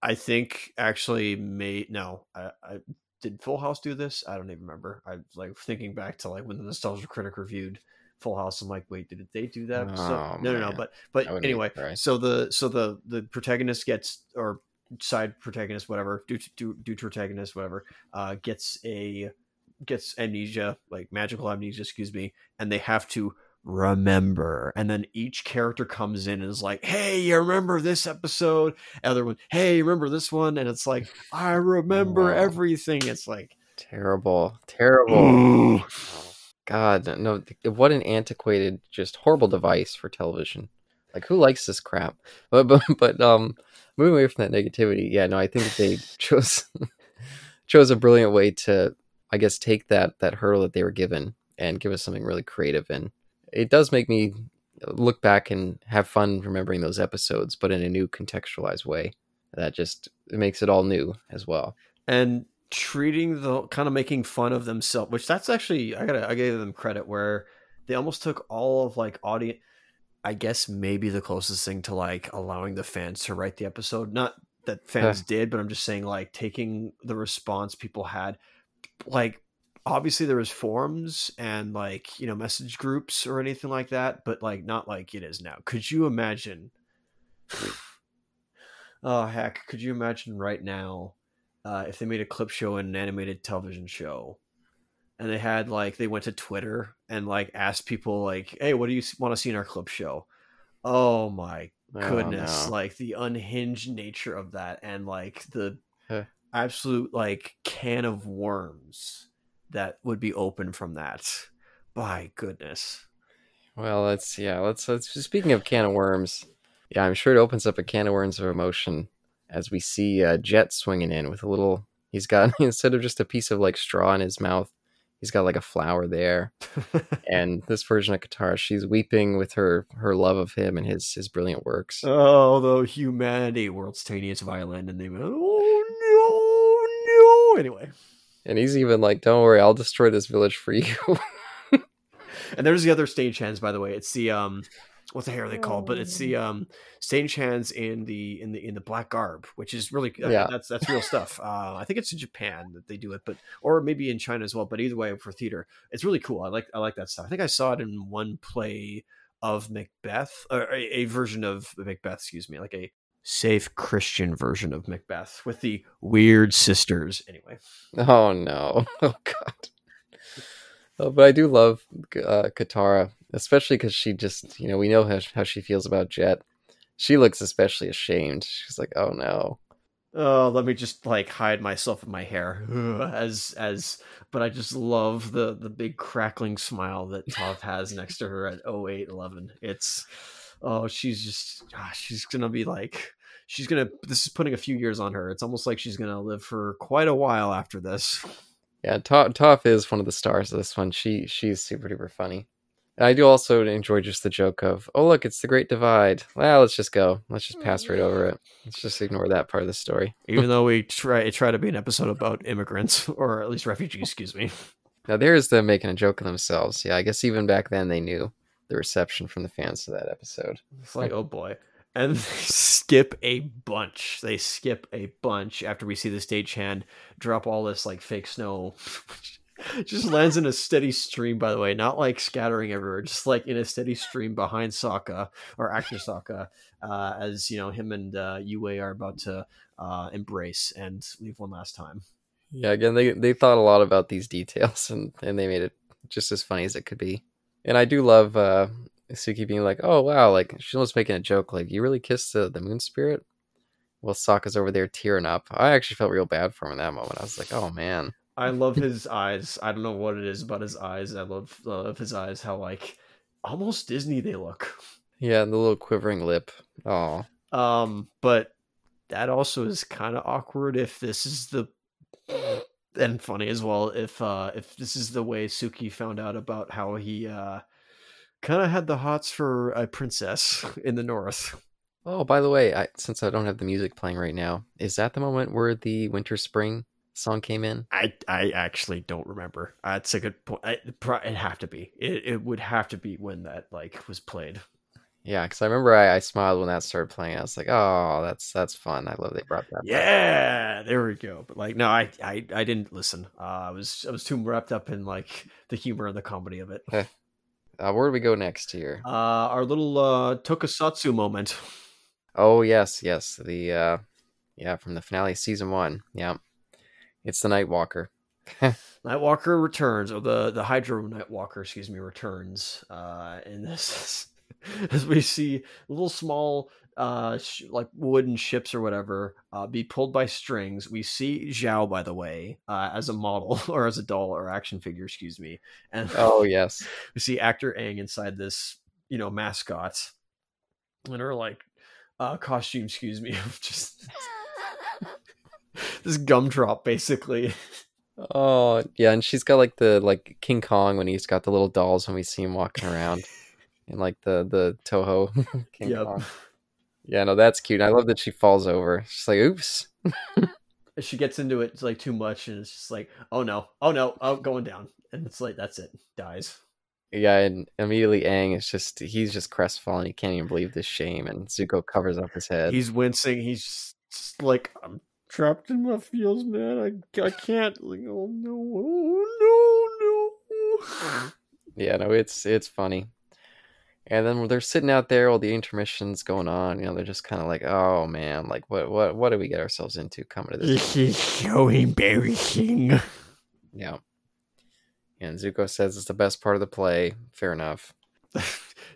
i think actually may no i, I did full house do this? I don't even remember. I'm like thinking back to like when the nostalgia critic reviewed full house i'm like wait did they do that? Oh, no no no but but I wouldn't even anyway so the so the the protagonist gets or side protagonist whatever due to due protagonist whatever uh gets a gets amnesia like magical amnesia excuse me and they have to remember and then each character comes in and is like hey you remember this episode other one hey remember this one and it's like i remember Wow. everything it's like Terrible, terrible. God, no! What an antiquated, just horrible device for television. Like, who likes this crap? But but but um, moving away from that negativity, yeah, no, I think they chose chose a brilliant way to, I guess, take that that hurdle that they were given and give us something really creative. And it does make me look back and have fun remembering those episodes, but in a new contextualized way. That just it makes it all new as well. and treating the kind of making fun of themselves which that's actually i gotta i gave them credit where they almost took all of like audience i guess maybe the closest thing to like allowing the fans to write the episode not that fans did but i'm just saying like taking the response people had like obviously there was forums and like you know message groups or anything like that but like not like it is now could you imagine oh heck could you imagine right now uh, if they made a clip show and an animated television show and they had like they went to twitter and like asked people like hey what do you want to see in our clip show oh my Oh, goodness no. like the unhinged nature of that and like the Huh. absolute like can of worms that would be open from that by goodness Well, let's yeah, let's let's speaking of can of worms. Yeah, I'm sure it opens up a can of worms of emotion as we see uh, Jet swinging in with a little. He's got instead of just a piece of like straw in his mouth, he's got like a flower there. And this version of Katara, she's weeping with her her love of him and his his brilliant works. oh the humanity world's tiniest violin and they went oh no no anyway And he's even like, "Don't worry, I'll destroy this village for you." And there's the other stage hands, by the way. It's the um, what the hell are they called? But it's the um, stage hands in the in the in the black garb, which is really uh, Yeah. that's that's real stuff. Uh, I think it's in Japan that they do it, but or maybe in China as well. But either way, for theater, it's really cool. I like I like that stuff. I think I saw it in one play of Macbeth, or a, a version of Macbeth. Excuse me, like a safe Christian version of Macbeth with the weird sisters. Anyway, Oh no! Oh god! Oh, but I do love uh, Katara, especially because she just, you know, we know how, how she feels about Jet. She looks especially ashamed. She's like, "Oh no!" Oh, let me just like hide myself in my hair as as but I just love the the big crackling smile that Toph has next to her at 0811. It's oh, she's just ah, she's going to be like she's going to this is putting a few years on her. It's almost like she's going to live for quite a while after this. Yeah, Toph is one of the stars of this one. She she's super duper funny. And I do also enjoy just the joke of, "Oh look, it's the Great Divide." Well, let's just go. Let's just pass right over it. Let's just ignore that part of the story. Even though we try try to be an episode about immigrants or at least refugees, excuse me. Now there's them making a joke of themselves. Yeah, I guess even back then they knew the reception from the fans to that episode. It's like, oh boy. And they skip a bunch. They skip a bunch after we see the stagehand drop all this like fake snow. which just lands in a steady stream, by the way, not like scattering everywhere, just like in a steady stream behind Sokka or actor Sokka, uh, as you know, him and uh, Yue are about to uh, embrace and leave one last time. Yeah, again, they they thought a lot about these details and and they made it just as funny as it could be. And I do love uh Suki being like, "Oh wow!" Like she was making a joke, like, "You really kissed the, the moon spirit?" Well, Sokka's over there tearing up. I actually felt real bad for him in that moment. I was like, "Oh man." I love his eyes. I don't know what it is about his eyes. I love love his eyes. How like almost Disney they look. Yeah, and the little quivering lip. Oh, Um, but that also is kind of awkward if this is the and funny as well if uh if this is the way Suki found out about how he uh kind of had the hots for a princess in the north. oh. By the way, I, since I don't have the music playing right now, is that the moment where the Winter Spring song came in? I I actually don't remember. That's a good point. I, it, pro- it'd have to be. It it would have to be when that like was played. Yeah, because I remember I, I smiled when that started playing. I was like, "Oh, that's that's fun. I love they brought that." back." Yeah, there we go. But like, no, I I, I didn't listen. Uh, I was I was too wrapped up in like the humor and the comedy of it. Uh, where do we go next here? Uh, our little uh, tokusatsu moment. Oh yes, yes. The uh, yeah, from the finale season one. Yeah, it's the Night Walker. Nightwalker returns, or the the Hydro Nightwalker, excuse me, returns. Uh, and this as we see little small uh sh- like wooden ships or whatever uh be pulled by strings we see zhao by the way uh as a model or as a doll or action figure excuse me and Oh yes. we see actor Aang inside this, you know, mascot, and her like uh costume, excuse me, of just this gumdrop, basically. Oh yeah, and she's got like the like King Kong when he's got the little dolls when we see him walking around, and like the the Toho King Yep. Kong. Yeah, no, that's cute. I love that she falls over. She's like, "Oops." She gets into it like too much, and it's just like, oh no, oh no, oh going down, and it's like that's it, dies. Yeah, and immediately Aang is just he's just crestfallen. He can't even believe this shame, and Zuko covers up his head. He's wincing. He's just, just like, I'm trapped in my feels, man. I I can't. Like, oh no, oh no, no. Yeah, no, it's it's funny. And then when they're sitting out there, all the intermissions going on, you know, they're just kind of like, "Oh man, like what what what did we get ourselves into coming to this?" This is so embarrassing. Yeah. And Zuko says it's the best part of the play. Fair enough.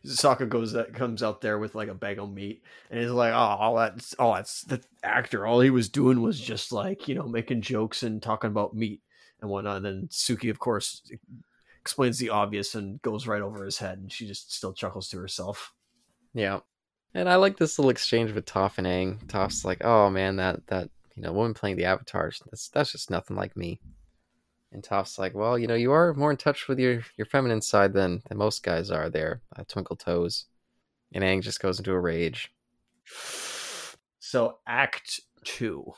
Sokka goes that comes out there with like a bag of meat, and he's like, "Oh, all that's all that's the actor. All he was doing was just like you know making jokes and talking about meat and whatnot." And then Suki, of course, explains the obvious and goes right over his head, and she just still chuckles to herself. Yeah. And I like this little exchange with Toph and Aang. Toph's like, "Oh man, that that you know woman playing the avatars. That's that's just nothing like me." And Toph's like, "Well, you know, you are more in touch with your your feminine side than than most guys are. There, uh, Twinkle Toes." And Aang just goes into a rage. So Act Two.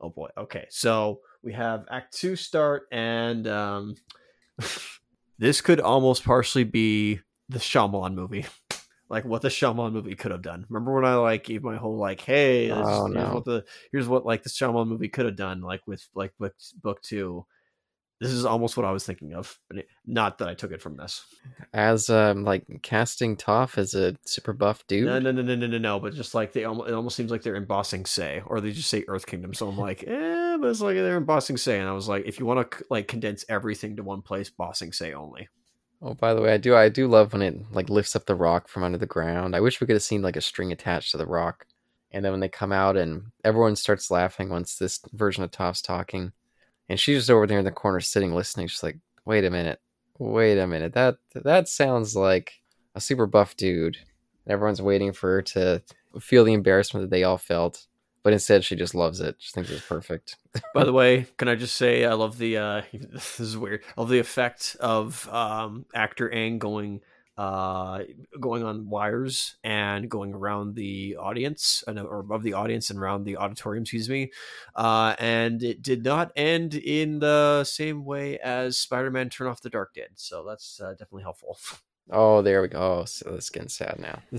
Oh boy. Okay. So we have Act Two start, and um, this could almost partially be the Shyamalan movie. Like what the Shyamalan movie could have done. Remember when I like gave my whole like, hey, this, Oh, here's no. what the here's what like the Shyamalan movie could have done, like with like book book two. This is almost what I was thinking of, not that I took it from this. As um like casting Toph as a super buff dude. No, no, no, no, no, no, no. But just like they, almost, it almost seems like they're in Ba Sing Se, or they just say Earth Kingdom. So I'm like, eh, but it's like they're in Ba Sing Se, and I was like, if you want to like condense everything to one place, Ba Sing Se only. Oh, by the way, I do I do love when it like lifts up the rock from under the ground. I wish we could have seen like a string attached to the rock. And then when they come out and everyone starts laughing once this version of Toph's talking, and she's just over there in the corner sitting listening. She's like, "Wait a minute, wait a minute. That that sounds like a super buff dude." And everyone's waiting for her to feel the embarrassment that they all felt, but instead she just loves it. She thinks it's perfect. By the way, can I just say I love the uh this is weird. I love the effect of um actor Aang going uh going on wires and going around the audience and or above the audience and around the auditorium excuse me uh and it did not end in the same way as spider-man turn off the dark did so that's uh, definitely helpful Oh, there we go. Oh, so it's getting sad now.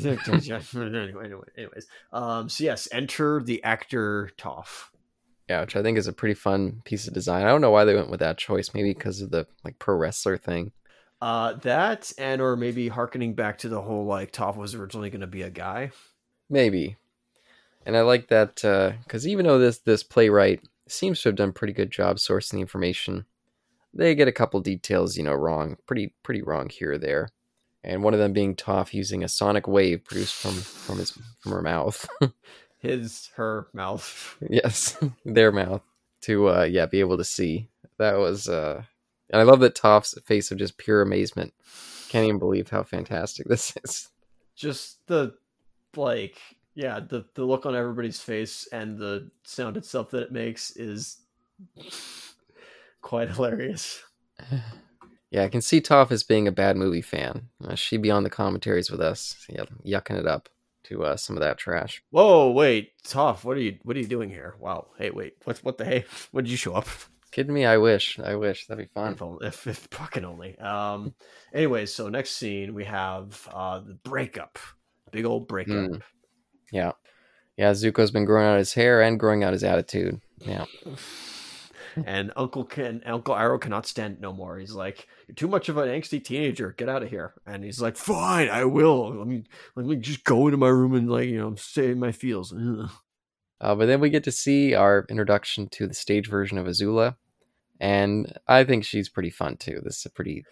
anyway, anyway, anyways um so yes enter the actor Toph. Yeah, which I think is a pretty fun piece of design. I don't know why they went with that choice. Maybe because of the like pro wrestler thing. Uh, that and or maybe harkening back to the whole like Toph was originally going to be a guy. Maybe. And I like that uh, because even though this this playwright seems to have done a pretty good job sourcing the information, they get a couple details you know wrong, pretty pretty wrong here or there. And one of them being Toph using a sonic wave produced from from his from her mouth. His her mouth. yes, their mouth to uh yeah be able to see. That was uh, and I love that Toph's face of just pure amazement. Can't even believe how fantastic this is. just the like yeah the the look on everybody's face and the sound itself that it makes is quite hilarious. Yeah, I can see Toph as being a bad movie fan. Uh, she'd be on the commentaries with us, yeah, yucking it up to uh, some of that trash. Whoa, wait, Toph, what are you what are you doing here? Wow, hey, wait, what what the hey? When did you show up? Kidding me? I wish. I wish that'd be fun. If, only- if, fucking only. Um. Anyways, so next scene we have uh the breakup, big old breakup. Mm. Yeah, yeah. Zuko's been growing out his hair and growing out his attitude. Yeah, and Uncle can Uncle Iroh cannot stand it no more. He's like, "You're too much of an angsty teenager. Get out of here." And he's like, "Fine, I will. Let me let me just go into my room and like you know say my feels." Uh, but then we get to see our introduction to the stage version of Azula, and I think she's pretty fun too. This is a pretty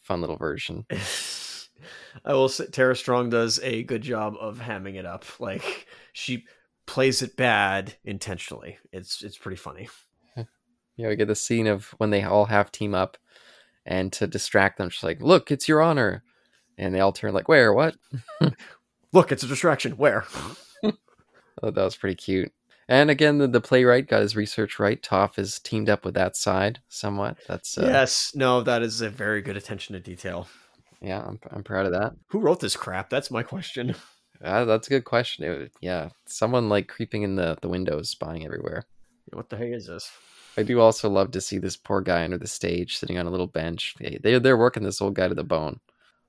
fun little version. I will say Tara Strong does a good job of hamming it up. Like she plays it bad intentionally. It's it's pretty funny. Yeah, we get the scene of when they all have team up, and to distract them, she's like, "Look, it's your honor," and they all turn like, "Where? What?" Look, it's a distraction. Where? Oh, that was pretty cute. And again, the, the playwright got his research right. Toph is teamed up with that side somewhat. That's uh, yes, no, that is a very good attention to detail. yeah, I'm, I'm proud of that. Who wrote this crap? That's my question. Uh, that's a good question. It, yeah, someone like creeping in the, the windows, spying everywhere. What the heck is this? I do also love to see this poor guy under the stage, sitting on a little bench. They they- they're working this old guy to the bone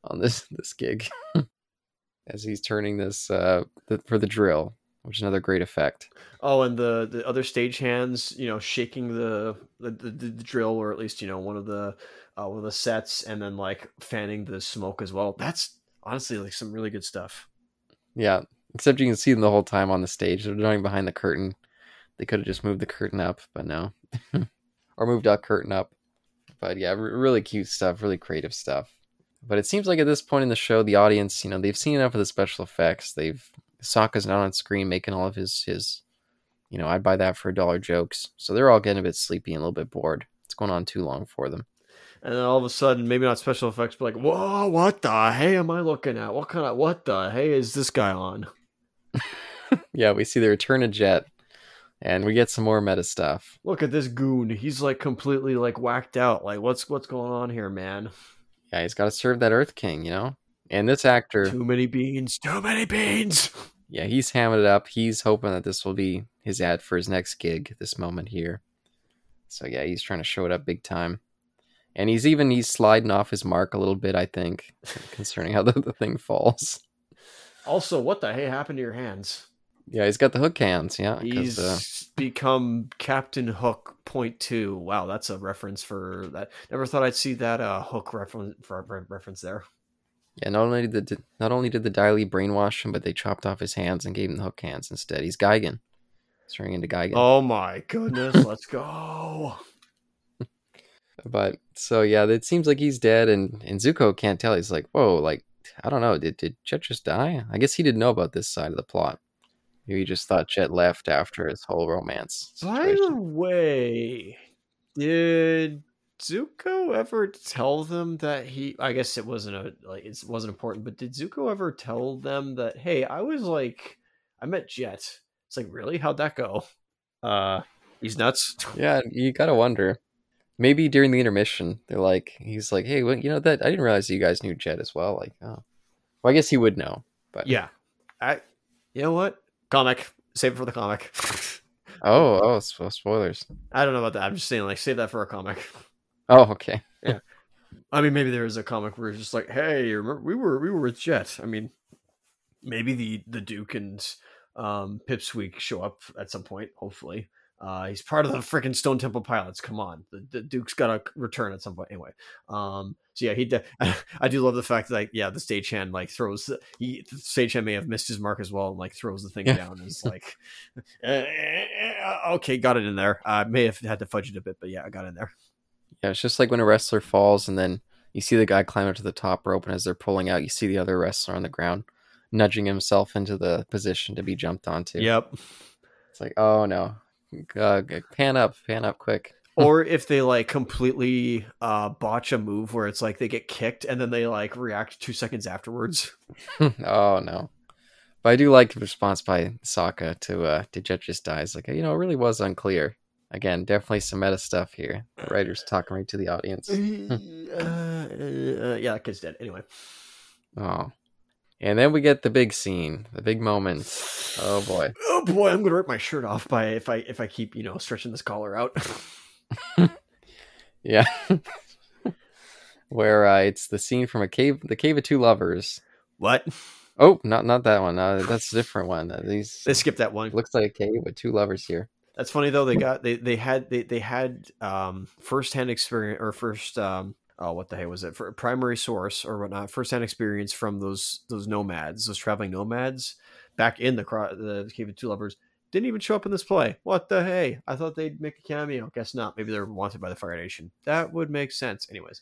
on this this gig, as he's turning this uh the, for the drill, which is another great effect. Oh, and the the other stagehands, you know, shaking the the, the the drill, or at least you know one of the uh, one of the sets, and then like fanning the smoke as well. That's honestly like some really good stuff. Yeah, except you can see them the whole time on the stage. They're running behind the curtain. They could have just moved the curtain up, but no, or moved a curtain up. But yeah, re- really cute stuff, really creative stuff. But it seems like at this point in the show, the audience, you know, they've seen enough of the special effects. They've Sokka's not on screen making all of his his, you know, I'd buy that for a dollar jokes. So they're all getting a bit sleepy and a little bit bored. It's going on too long for them. And then all of a sudden, maybe not special effects, but like, whoa, what the hey am I looking at? What kind of what the hey is this guy on? Yeah, we see the return of Jet, and we get some more meta stuff. Look at this goon. He's like completely like whacked out. Like, what's what's going on here, man? Yeah, he's got to serve that Earth King, you know. And this actor, Too many beans. Too many beans. yeah, he's hamming it up. He's hoping that this will be his ad for his next gig. This moment here. So yeah, he's trying to show it up big time. And he's even he's sliding off his mark a little bit, I think, concerning how the, the thing falls. Also, what the hey happened to your hands? Yeah, he's got the hook hands. Yeah, He's uh, become Captain Hook Point Two. Wow, that's a reference for that. Never thought I'd see that uh, Hook reference reference there. Yeah. Not only did the, not only did the Dai Li brainwash him, but they chopped off his hands and gave him the hook hands instead. He's Gigan. He's turning into Gigan. Oh my goodness, let's go. But so yeah, it seems like he's dead, and and Zuko can't tell. He's like, whoa, like I don't know, did did Jet just die? I guess he didn't know about this side of the plot. Maybe he just thought Jet left after his whole romance. By the way, did Zuko ever tell them that he? I guess it wasn't a like it wasn't important, but did Zuko ever tell them that? Hey, I was like, I met Jet. It's like, really? How'd that go? Uh, he's nuts. Yeah, you gotta wonder. Maybe during the intermission, they're like, he's like, hey, well, you know that I didn't realize you guys knew Jet as well. Like, oh, well, I guess he would know. But Yeah, I. You know what? Comic. Save it for the comic. oh, oh, spoilers. I don't know about that. I'm just saying, like, save that for a comic. Oh, okay. yeah. I mean, maybe there is a comic where it's just like, hey, remember we were we were with Jet. I mean, maybe the the Duke and um, Pipsqueak show up at some point. Hopefully, uh, he's part of the freaking Stone Temple Pilots. Come on, the, the Duke's got to return at some point. Anyway, um, so yeah, he. De- I do love the fact that like, yeah, the stagehand like throws. He the stagehand may have missed his mark as well and like throws the thing Yeah. down. And is like, "Eh, eh, eh, okay, got it in there. I may have had to fudge it a bit, but yeah, I got in there. Yeah, it's just like when a wrestler falls and then you see the guy climb up to the top rope, and as they're pulling out, you see the other wrestler on the ground nudging himself into the position to be jumped onto. Yep. It's like, oh no, uh, pan up, pan up quick. or if they like completely uh botch a move where it's like they get kicked and then they like react two seconds afterwards. oh no. But I do like the response by Sokka to uh to Jetris dies. Like you know, it really was unclear. Again, definitely some meta stuff here. The writer's talking right to the audience. uh, uh, yeah, that kid's dead. Anyway. Oh. And then we get the big scene, the big moment. Oh boy. Oh boy, I'm gonna rip my shirt off by if I if I keep, you know, stretching this collar out. yeah. Where uh, it's the scene from a cave the cave of two lovers. What? Oh, not not that one. Uh, that's a different one. Uh, these they skipped that one. Looks like a cave with two lovers here. That's funny though. They got they they had they they had um first hand experience or first um oh what the hell was it for primary source or whatnot first hand experience from those those nomads those traveling nomads back in the the cave of two lovers didn't even show up in this play. What the hey? I thought they'd make a cameo. Guess not. Maybe they're wanted by the Fire Nation. That would make sense. Anyways,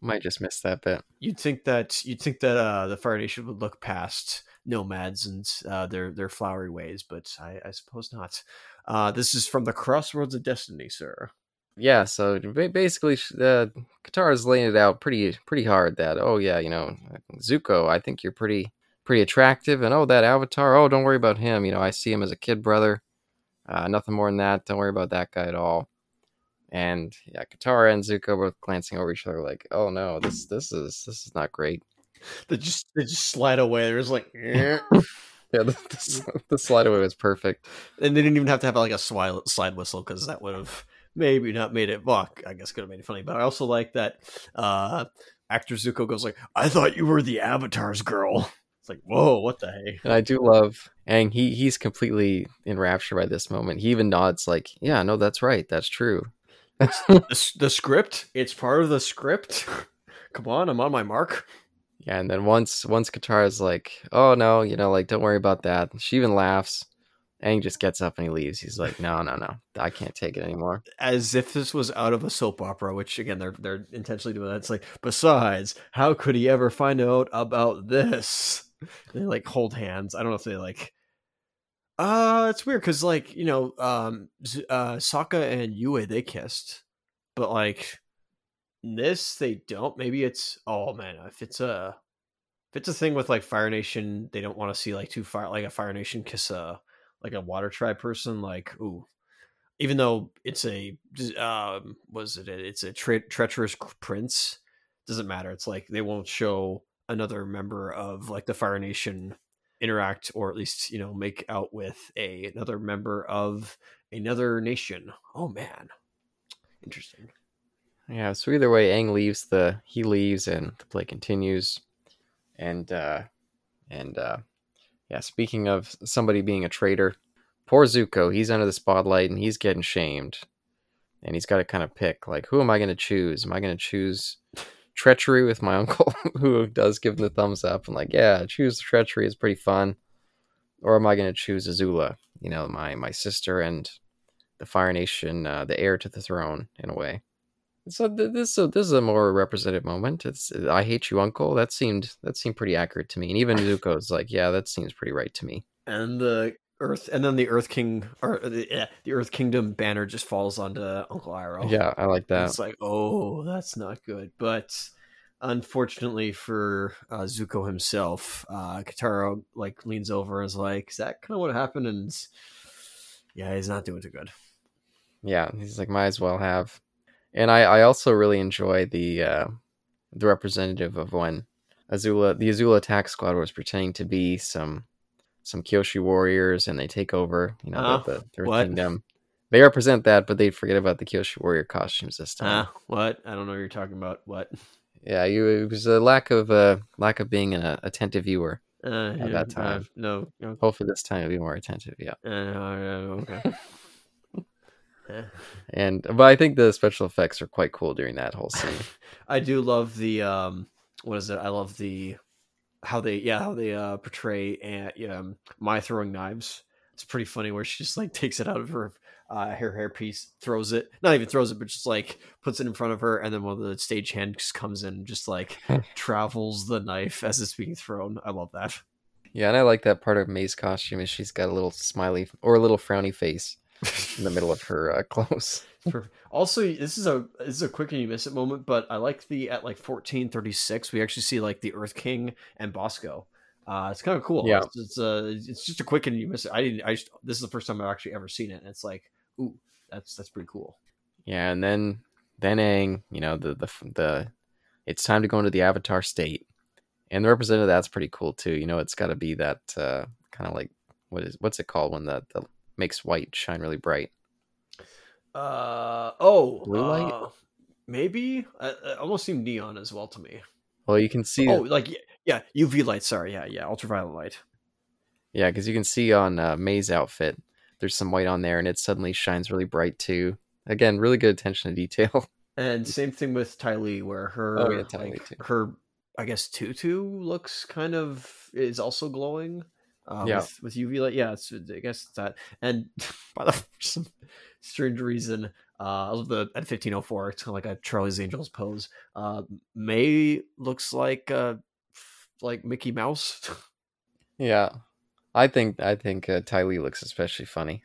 might just miss that bit. You'd think that you'd think that uh, the Fire Nation would look past nomads and uh, their their flowery ways, but I, I suppose not. Uh, this is from the Crossroads of Destiny, sir. Yeah, so basically, uh, Katara's laying it out pretty pretty hard. That oh yeah, you know, Zuko, I think you're pretty pretty attractive, and oh that Avatar, oh don't worry about him. You know, I see him as a kid brother. Uh, nothing more than that. Don't worry about that guy at all. And yeah, Katara and Zuko both glancing over each other, like, "Oh no, this this is this is not great." They just they just slide away. There's like, yeah, the, the, the, slide away was perfect, and they didn't even have to have like a slide slide whistle because that would have maybe not made it. Well, I guess could have made it funny. But I also like that uh actor Zuko goes like, "I thought you were the Avatar's girl." It's like, whoa, what the heck? And I do love and he he's completely enraptured by this moment. He even nods like, "Yeah, no, that's right. That's true." the, the script. It's part of the script. Come on, I'm on my mark. Yeah, and then once once Katara's like, "Oh no, you know, like don't worry about that." She even laughs. Aang just gets up and he leaves. He's like, "No, no, no, I can't take it anymore." As if this was out of a soap opera, which again they're they're intentionally doing that. It's like, besides, how could he ever find out about this? They like hold hands. I don't know if they like uh, it's weird because like you know, um, uh, Sokka and Yue they kissed, but like this they don't. Maybe it's oh man, if it's a if it's a thing with like Fire Nation, they don't want to see like too far like a Fire Nation kiss a like a Water Tribe person. Like ooh, even though it's a um, was it it's a tre- treacherous prince, doesn't matter. It's like they won't show another member of like the Fire Nation interact or at least you know make out with a another member of another nation oh man interesting yeah so either way Aang leaves the he leaves and the play continues. And uh and uh yeah speaking of somebody being a traitor poor zuko he's under the spotlight and he's getting shamed. And he's got to kind of pick like who am i going to choose? Am i going to choose treachery with my uncle who does give him the thumbs up and like yeah choose the treachery is pretty fun. Or am i going to choose azula you know my my sister and the fire nation uh, the heir to the throne in a way so this so this is a more representative moment. It's i hate you uncle. That seemed that seemed pretty accurate to me and even zuko's like yeah that seems pretty right to me. And the earth and then the earth king or the, yeah, the earth kingdom banner just falls onto uncle iroh yeah i like that. it's like oh that's not good. But unfortunately for uh, zuko himself uh katara like leans over and is like is that kind of what happened? And yeah he's not doing too good. Yeah he's like might as well have and i i also really enjoy the uh the representative of when azula the azula attack squad was pretending to be some some Kyoshi warriors and they take over, you know, uh, the, the what? kingdom. They represent that, but they forget about the Kyoshi warrior costumes this time. Uh, what? I don't know what you're talking about. What? Yeah, you it was a lack of uh lack of being an uh, attentive viewer uh, at yeah, that uh, time. no, no, Hopefully this time it'll be more attentive. Yeah. Uh, and but I think the special effects are quite cool during that whole scene. I do love the um what is it? I love the how they yeah how they uh portray and um Mai throwing knives it's pretty funny where she just like takes it out of her uh her hair piece throws it not even throws it but just like puts it in front of her and then one of the stage hand just comes in and just like travels the knife as it's being thrown i love that yeah and i like that part of Mai's costume is she's got a little smiley or a little frowny face in the middle of her uh, clothes. Also, this is a this is a quick and you miss it moment, but I like the at like fourteen thirty six. We actually see like the Earth King and Bosco. Uh, it's kind of cool. Yeah. it's, it's uh, it's just a quick and you miss it. I didn't. I just, this is the first time I've actually ever seen it, and it's like, ooh, that's that's pretty cool. Yeah, and then then Aang, you know the the the it's time to go into the Avatar state, and the representative that's pretty cool too. You know, it's got to be that uh, kind of like what is what's it called when that the makes white shine really bright. Uh oh, Blue light? uh, maybe. Uh, it almost seemed neon as well to me. Well, you can see, Oh, like yeah, UV light. Sorry, yeah, yeah, ultraviolet light. yeah, because you can see on uh, Mai's outfit, there's some white on there, and it suddenly shines really bright too. Again, really good attention to detail. And same thing with Ty Lee, where her Oh, yeah, like, her I guess tutu looks kind of is also glowing. Uh, Yeah. with, with UV light. Yeah, I guess it's that. And by the for some strange reason, uh, the at fifteen oh four. It's kind of like a Charlie's Angels pose. Uh, Mai looks like uh, like Mickey Mouse. yeah, I think I think uh, Ty Lee looks especially funny,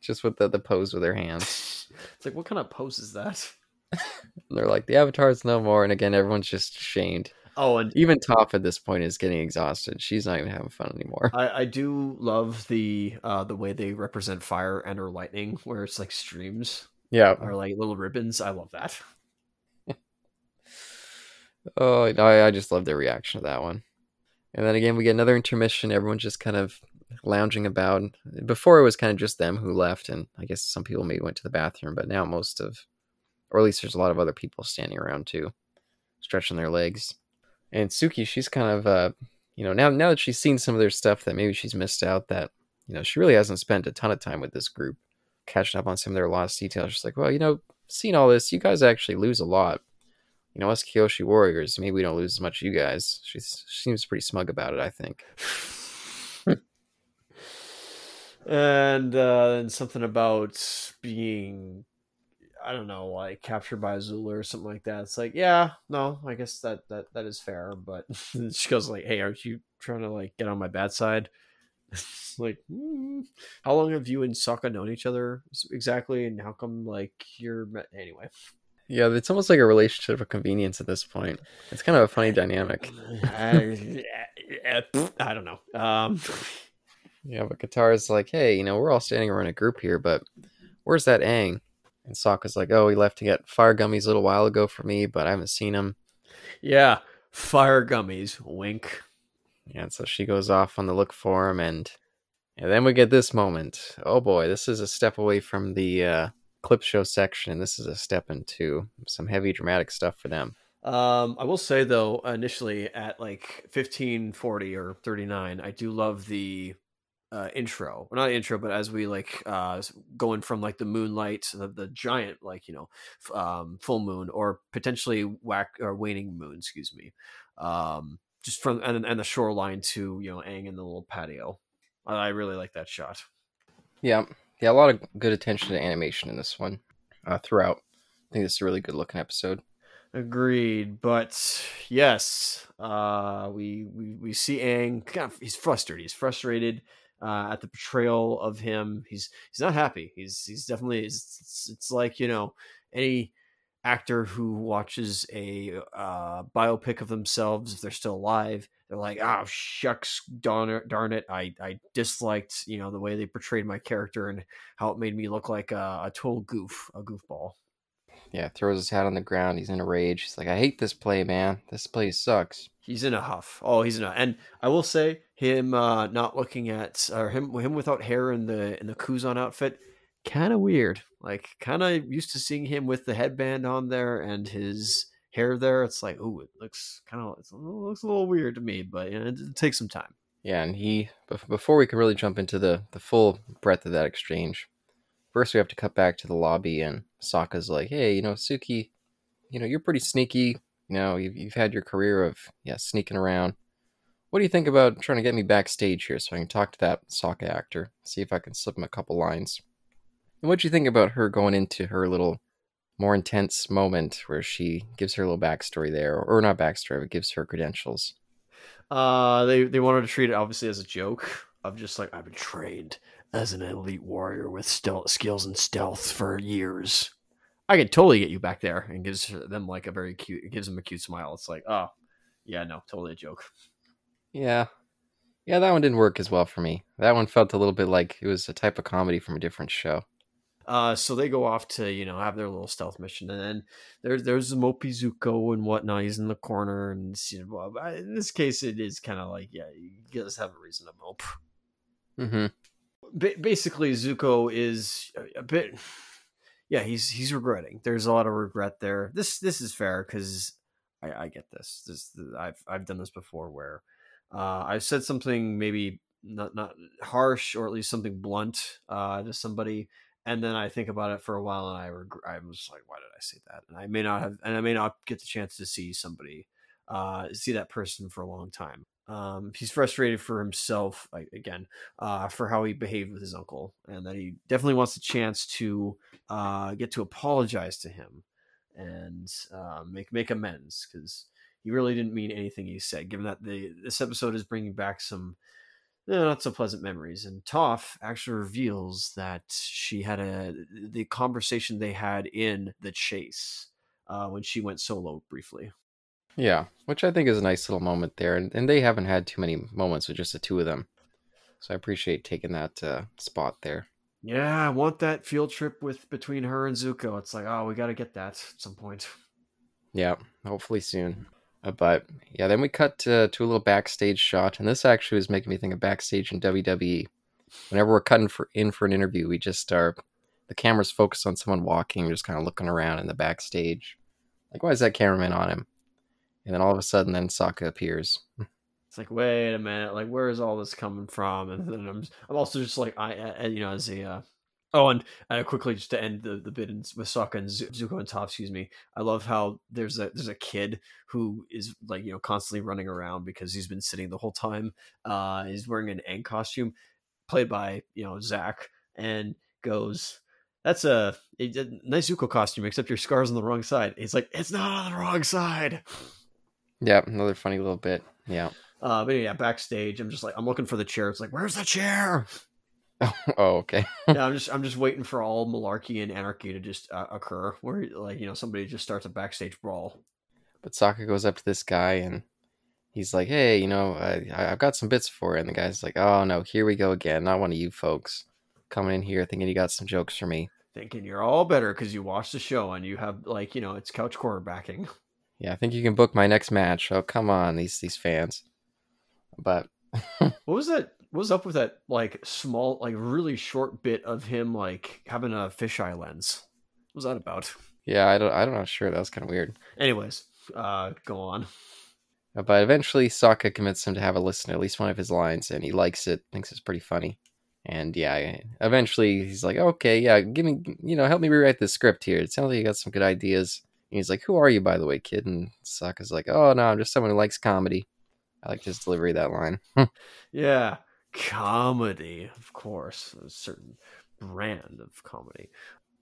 just with the the pose with her hands. it's like what kind of pose is that? And they're like the Avatar's no more, and again, everyone's just shamed. Oh, and Even Toph at this point is getting exhausted. She's not even having fun anymore. I, I do love the uh the way they represent fire and or lightning, where it's like streams Yeah. or like little ribbons. I love that. Oh, I, I just love their reaction to that one. And then again, we get another intermission. Everyone's just kind of lounging about. Before it was kind of just them who left, and I guess some people maybe went to the bathroom, but now most of, or at least there's a lot of other people standing around too, stretching their legs. And Suki, she's kind of, uh, you know, now now that she's seen some of their stuff that maybe she's missed out, that you know she really hasn't spent a ton of time with this group, catching up on some of their lost details. She's like, well, you know, seeing all this, you guys actually lose a lot you know, us Kyoshi warriors, maybe we don't lose as much as you guys. She's, she seems pretty smug about it, I think. and uh then something about being I don't know, like captured by Azula or something like that. It's like, yeah, no, I guess that that that is fair. But she goes like, "Hey, aren't you trying to like get on my bad side?" Like, mm, how long have you and Sokka known each other exactly, and how come like you're met- anyway? Yeah, it's almost like a relationship of convenience at this point. It's kind of a funny dynamic. I, I don't know. Um, Yeah, but Katara's like, hey, you know, we're all standing around a group here, but where's that Aang? And Sokka's like, oh, he left to get fire gummies a little while ago for me, but I haven't seen him. yeah, fire gummies. Wink. And so she goes off on the look for him, and and then we get this moment. Oh boy, this is a step away from the uh, clip show section, and this is a step into some heavy dramatic stuff for them. Um, I will say though, initially at like fifteen forty or thirty nine, I do love the uh, intro. Well, not intro, but as we like uh, going from like the moonlight, the, the giant like you know, f- um, full moon or potentially whack or waning moon, excuse me. Um, just from and and the shoreline to you know Aang in the little patio. I, I really like that shot. Yeah, yeah, a lot of good attention to animation in this one uh, throughout. I think this is a really good looking episode. Agreed, but yes, uh, we we we see Aang. Of, he's frustrated. He's frustrated uh, at the portrayal of him. He's he's not happy. He's he's definitely. It's, it's, like you know any actor who watches a uh, biopic of themselves if they're still alive. They're like, oh shucks, darn it, darn it. I I disliked you know the way they portrayed my character and how it made me look like a, a total goof, a goofball. Yeah, throws his hat on the ground. He's in a rage. He's like, I hate this play, man. This play sucks. He's in a huff. Oh, he's in a and I will say him uh not looking at or him him without hair in the in the Kuzon outfit, kind of weird. Like kind of used to seeing him with the headband on there and his hair there. It's like, ooh, it looks kind of it looks a little weird to me, but you know, it, it takes some time. Yeah, and he before we can really jump into the the full breadth of that exchange, first we have to cut back to the lobby, and Sokka's like, "Hey, you know, Suki, you know, you're pretty sneaky. You know, you've you've had your career of yeah sneaking around. What do you think about trying to get me backstage here so I can talk to that Sokka actor, see if I can slip him a couple lines? And what do you think about her going into her little more intense moment where she gives her little backstory there, or not backstory, but gives her credentials? Uh, they they wanted to treat it obviously as a joke of just like I've been trained as an elite warrior with stealth skills and stealth for years. I could totally get you back there and gives them like a very cute it gives them a cute smile. It's like, oh yeah, no, totally a joke. Yeah. Yeah, that one didn't work as well for me. That one felt a little bit like it was a type of comedy from a different show. Uh, so they go off to you know have their little stealth mission, and then there's there's Mopey Zuko and whatnot. He's in the corner, and you know, well, in this case, it is kind of like yeah, you just have a reason to mope. Mm-hmm. Ba- basically, Zuko is a bit, yeah, he's he's regretting. There's a lot of regret there. This this is fair because I, I get this. This I've I've done this before where uh, I've said something maybe not not harsh or at least something blunt uh, to somebody and then I think about it for a while, and I regret. I was like, why did I say that? And I may not have, and I may not get the chance to see somebody, uh, see that person for a long time. Um, he's frustrated for himself again, uh, for how he behaved with his uncle, and that he definitely wants a chance to uh, get to apologize to him and uh, make make amends because he really didn't mean anything he said. Given that the this episode is bringing back some not so pleasant memories. And Toph actually reveals that she had a the conversation they had in the chase uh, when she went solo briefly. Yeah, which I think is a nice little moment there, and, and they haven't had too many moments with just the two of them, so I appreciate taking that uh, spot there. Yeah, I want that field trip with between her and Zuko. It's like, oh, we got to get that at some point. Yeah, hopefully soon. Uh, but yeah, then we cut to, to a little backstage shot, and this actually was making me think of backstage in WWE. Whenever we're cutting for in for an interview, we just are the camera's focused on someone walking, just kind of looking around in the backstage. Like, why is that cameraman on him? And then all of a sudden, then Sokka appears. It's like, wait a minute, like where is all this coming from? And then I'm, I'm also just like, I, I you know, as a uh, Oh, and uh, quickly just to end the, the bit in, with Sokka and Zuko and Toph, excuse me. I love how there's a there's a kid who is like you know constantly running around because he's been sitting the whole time. Uh, he's wearing an Aang costume, played by you know Zach, and goes, "That's a, a nice Zuko costume, except your scar's on the wrong side." He's like, "It's not on the wrong side." Yeah, another funny little bit. Yeah. Uh, but yeah, backstage, I'm just like, I'm looking for the chair. It's like, where's the chair? oh, okay. yeah, I'm just I'm just waiting for all malarkey and anarchy to just uh, occur, where like you know somebody just starts a backstage brawl. But Sokka goes up to this guy and he's like, "Hey, you know, I, I've got some bits for it." And the guy's like, "Oh no, here we go again. Not one of you folks coming in here thinking you got some jokes for me." Thinking you're all better because you watched the show and you have like you know it's couch quarterbacking. Yeah, I think you can book my next match. Oh come on, these these fans. But what was that What was up with that like small like really short bit of him like having a fisheye lens? What was that about? Yeah i don't i don't know sure. That was kind of weird. Anyways uh go on. Uh, but eventually Sokka convinced him to have a listen to at least one of his lines and he likes it thinks it's pretty funny. And yeah eventually he's like okay yeah give me you know help me rewrite the script here. It sounds like you got some good ideas he's like who are you by the way kid and Sokka's like oh no i'm just someone who likes comedy I like his delivery that line. yeah comedy, of course, a certain brand of comedy.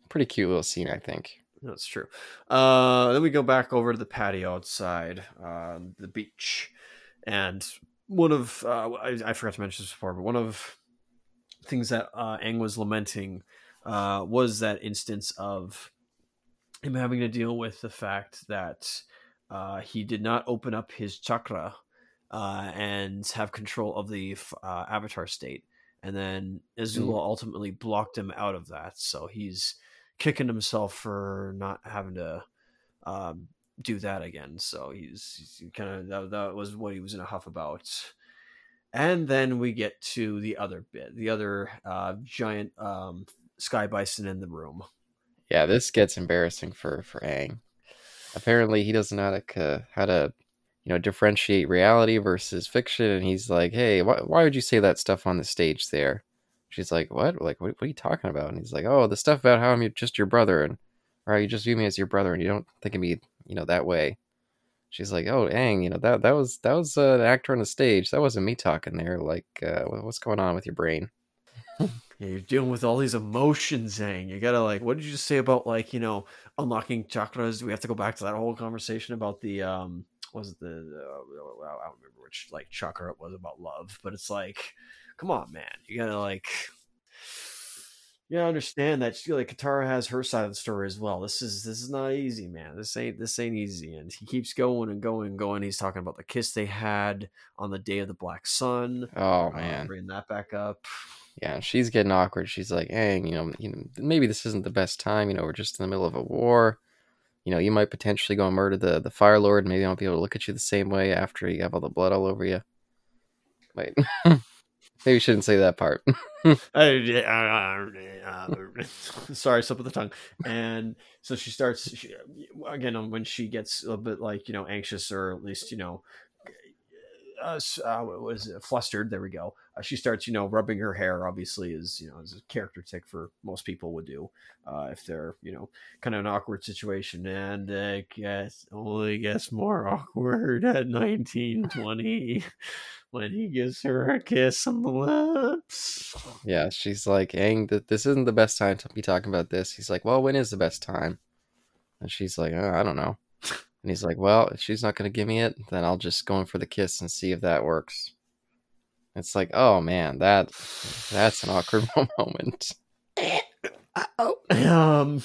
Pretty cute little scene, I think. That's true. Uh, then we go back over to the patio outside, uh, the beach, and one of uh, I, I, forgot to mention this before, but one of things that uh, Aang was lamenting uh, was that instance of him having to deal with the fact that uh, he did not open up his chakra uh, and have control of the uh, avatar state. And then Azula mm. ultimately blocked him out of that. So he's kicking himself for not having to um, do that again. So he's, he's kind of that, that was what he was in a huff about. And then we get to the other bit, the other uh, giant um, sky bison in the room. Yeah, this gets embarrassing for for Aang. Apparently, he doesn't know how to, how to you know differentiate reality versus fiction and he's like hey why, why would you say that stuff on the stage there? She's like what? Like what, what are you talking about? And he's like oh the stuff about how i'm just your brother and or you just view me as your brother and you don't think of me you know that way. She's like oh dang you know that that was that was uh, an actor on the stage. That wasn't me talking there. Like uh, what's going on with your brain yeah, you're dealing with all these emotions, Zang. You gotta like, what did you just say about like, you know, unlocking chakras? Do We have to go back to that whole conversation about the um was it the uh, I don't remember which like chakra it was about love, but it's like, come on, man, you gotta like, you gotta understand that she, like Katara has her side of the story as well. This is this is not easy, man. This ain't this ain't easy. And he keeps going and going and going. He's talking about the kiss they had on the day of the Black Sun. Oh Uh, man, bringing that back up. Yeah, she's getting awkward. She's like, "Aang, you know, you know, maybe this isn't the best time. You know, we're just in the middle of a war. You know, you might potentially go and murder the the Fire Lord. Maybe I won't be able to look at you the same way after you have all the blood all over you." Wait, maybe you shouldn't say that part. Sorry, slip of the tongue. And so she starts she, again when she gets a bit like you know anxious or at least you know uh, uh, was flustered. There we go. Uh, she starts you know rubbing her hair. Obviously, is you know is a character tick for most people would do uh, if they're you know kind of an awkward situation. And uh, guess only gets more awkward at nineteen twenty when he gives her a kiss on the lips. yeah, she's like, "Aang, th- this isn't the best time to be talking about this." He's like, "Well, when is the best time?" And she's like, uh, "I don't know." And he's like, "Well, if she's not going to give me it, then I'll just go in for the kiss and see if that works." It's like, oh man, that that's an awkward moment. Oh, um,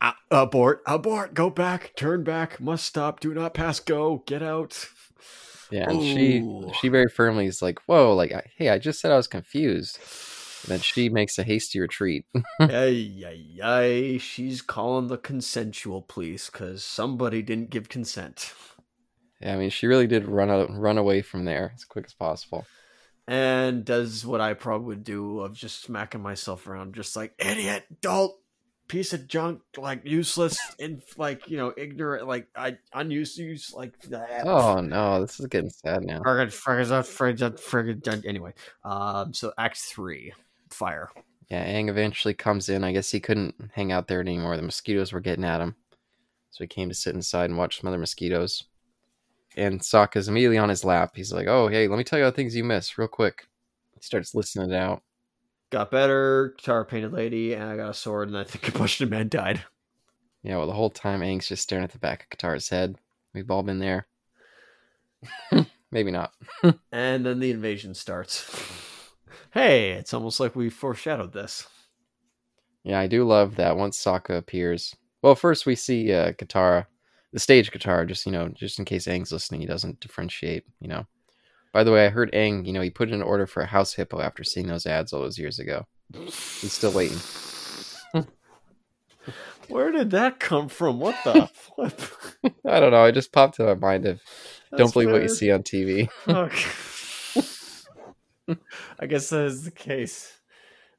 uh, abort, abort, go back, turn back, must stop, do not pass go, get out. Yeah, and she Ooh. she very firmly is like, "Whoa, like, hey, I just said I was confused." Then she makes a hasty retreat. ay, ay, ay, she's calling the consensual police because somebody didn't give consent. Yeah, I mean, she really did run out, run away from there as quick as possible. And does what I probably would do of just smacking myself around, just like, idiot, dolt, piece of junk, like useless, and like, you know, ignorant, like, I unused, use, like, that. Oh no, this is getting sad now. Friggin' friggin' out, friggin' out, friggin' done. Anyway, um, so Act Three, fire. Yeah, Aang eventually comes in. I guess he couldn't hang out there anymore. The mosquitoes were getting at him. So he came to sit inside and watch some other mosquitoes. And Sokka's immediately on his lap. He's like, oh, hey, let me tell you how things you missed real quick. He starts listening it out. Got better. Katara painted lady, and I got a sword, and I think a bunch of men died. Yeah, well, the whole time Aang's just staring at the back of Katara's head. We've all been there. Maybe not. And then the invasion starts. Hey, it's almost like we foreshadowed this. Yeah, I do love that once Sokka appears. Well, first we see uh, Katara, the stage Katara, just you know, just in case Aang's listening, he doesn't differentiate. You know. By the way, I heard Aang. You know, he put in an order for a house hippo after seeing those ads all those years ago. He's still waiting. Where did that come from? What the flip? I don't know. It just popped to my mind of don't That's believe what you see on TV. Okay. I guess that is the case.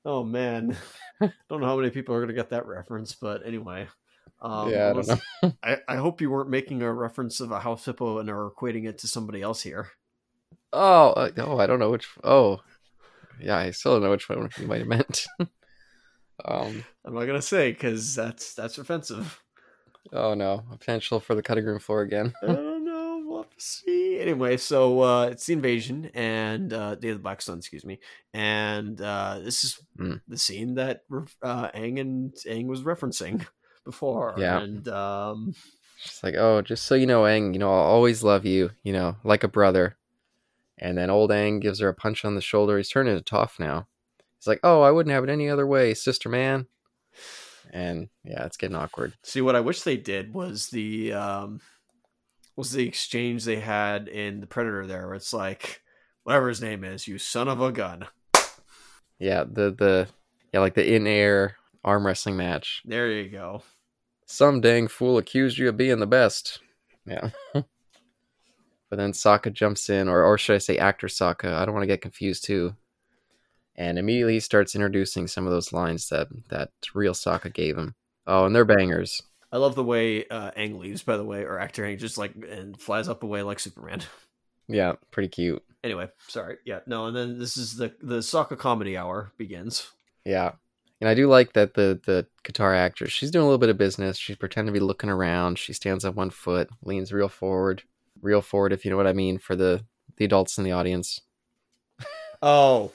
Oh man, don't know how many people are gonna get that reference, but anyway. Um, yeah, I don't know. I, I hope you weren't making a reference of a house hippo and are equating it to somebody else here. Oh, uh, oh, I don't know which. Oh, yeah, I still don't know which one you might have meant. um. I'm not gonna say because that's that's offensive. Oh no, potential for the cutting room floor again. I don't know. We'll have to see. Anyway, so uh, it's the invasion and uh, Day of the Black Sun, excuse me, and uh, this is Hmm. the scene that uh, Aang and Aang was referencing before. Yeah. and um, She's like, oh, just so you know, Aang, you know, I'll always love you, you know, like a brother. And then old Aang gives her a punch on the shoulder. He's turning to Toph now. He's like, oh, I wouldn't have it any other way, sister man. And yeah, it's getting awkward. see what I wish they did was the um, was the exchange they had in the Predator there, where it's like, whatever his name is, you son of a gun. Yeah, the the yeah, like the in air arm wrestling match. There you go. Some dang fool accused you of being the best. Yeah. but then Sokka jumps in, or or should I say actor Sokka? I don't want to get confused too. And immediately he starts introducing some of those lines that that real Sokka gave him. Oh, and they're bangers. I love the way uh, Aang leaves, by the way, or actor Aang just like and flies up away like Superman. Yeah, pretty cute. Anyway, sorry. Yeah, no, and then this is the the Sokka comedy hour begins. Yeah. And I do like that the the Katara actress, she's doing a little bit of business. She's pretending to be looking around. She stands on one foot, leans real forward, real forward if you know what I mean for the the adults in the audience. Oh,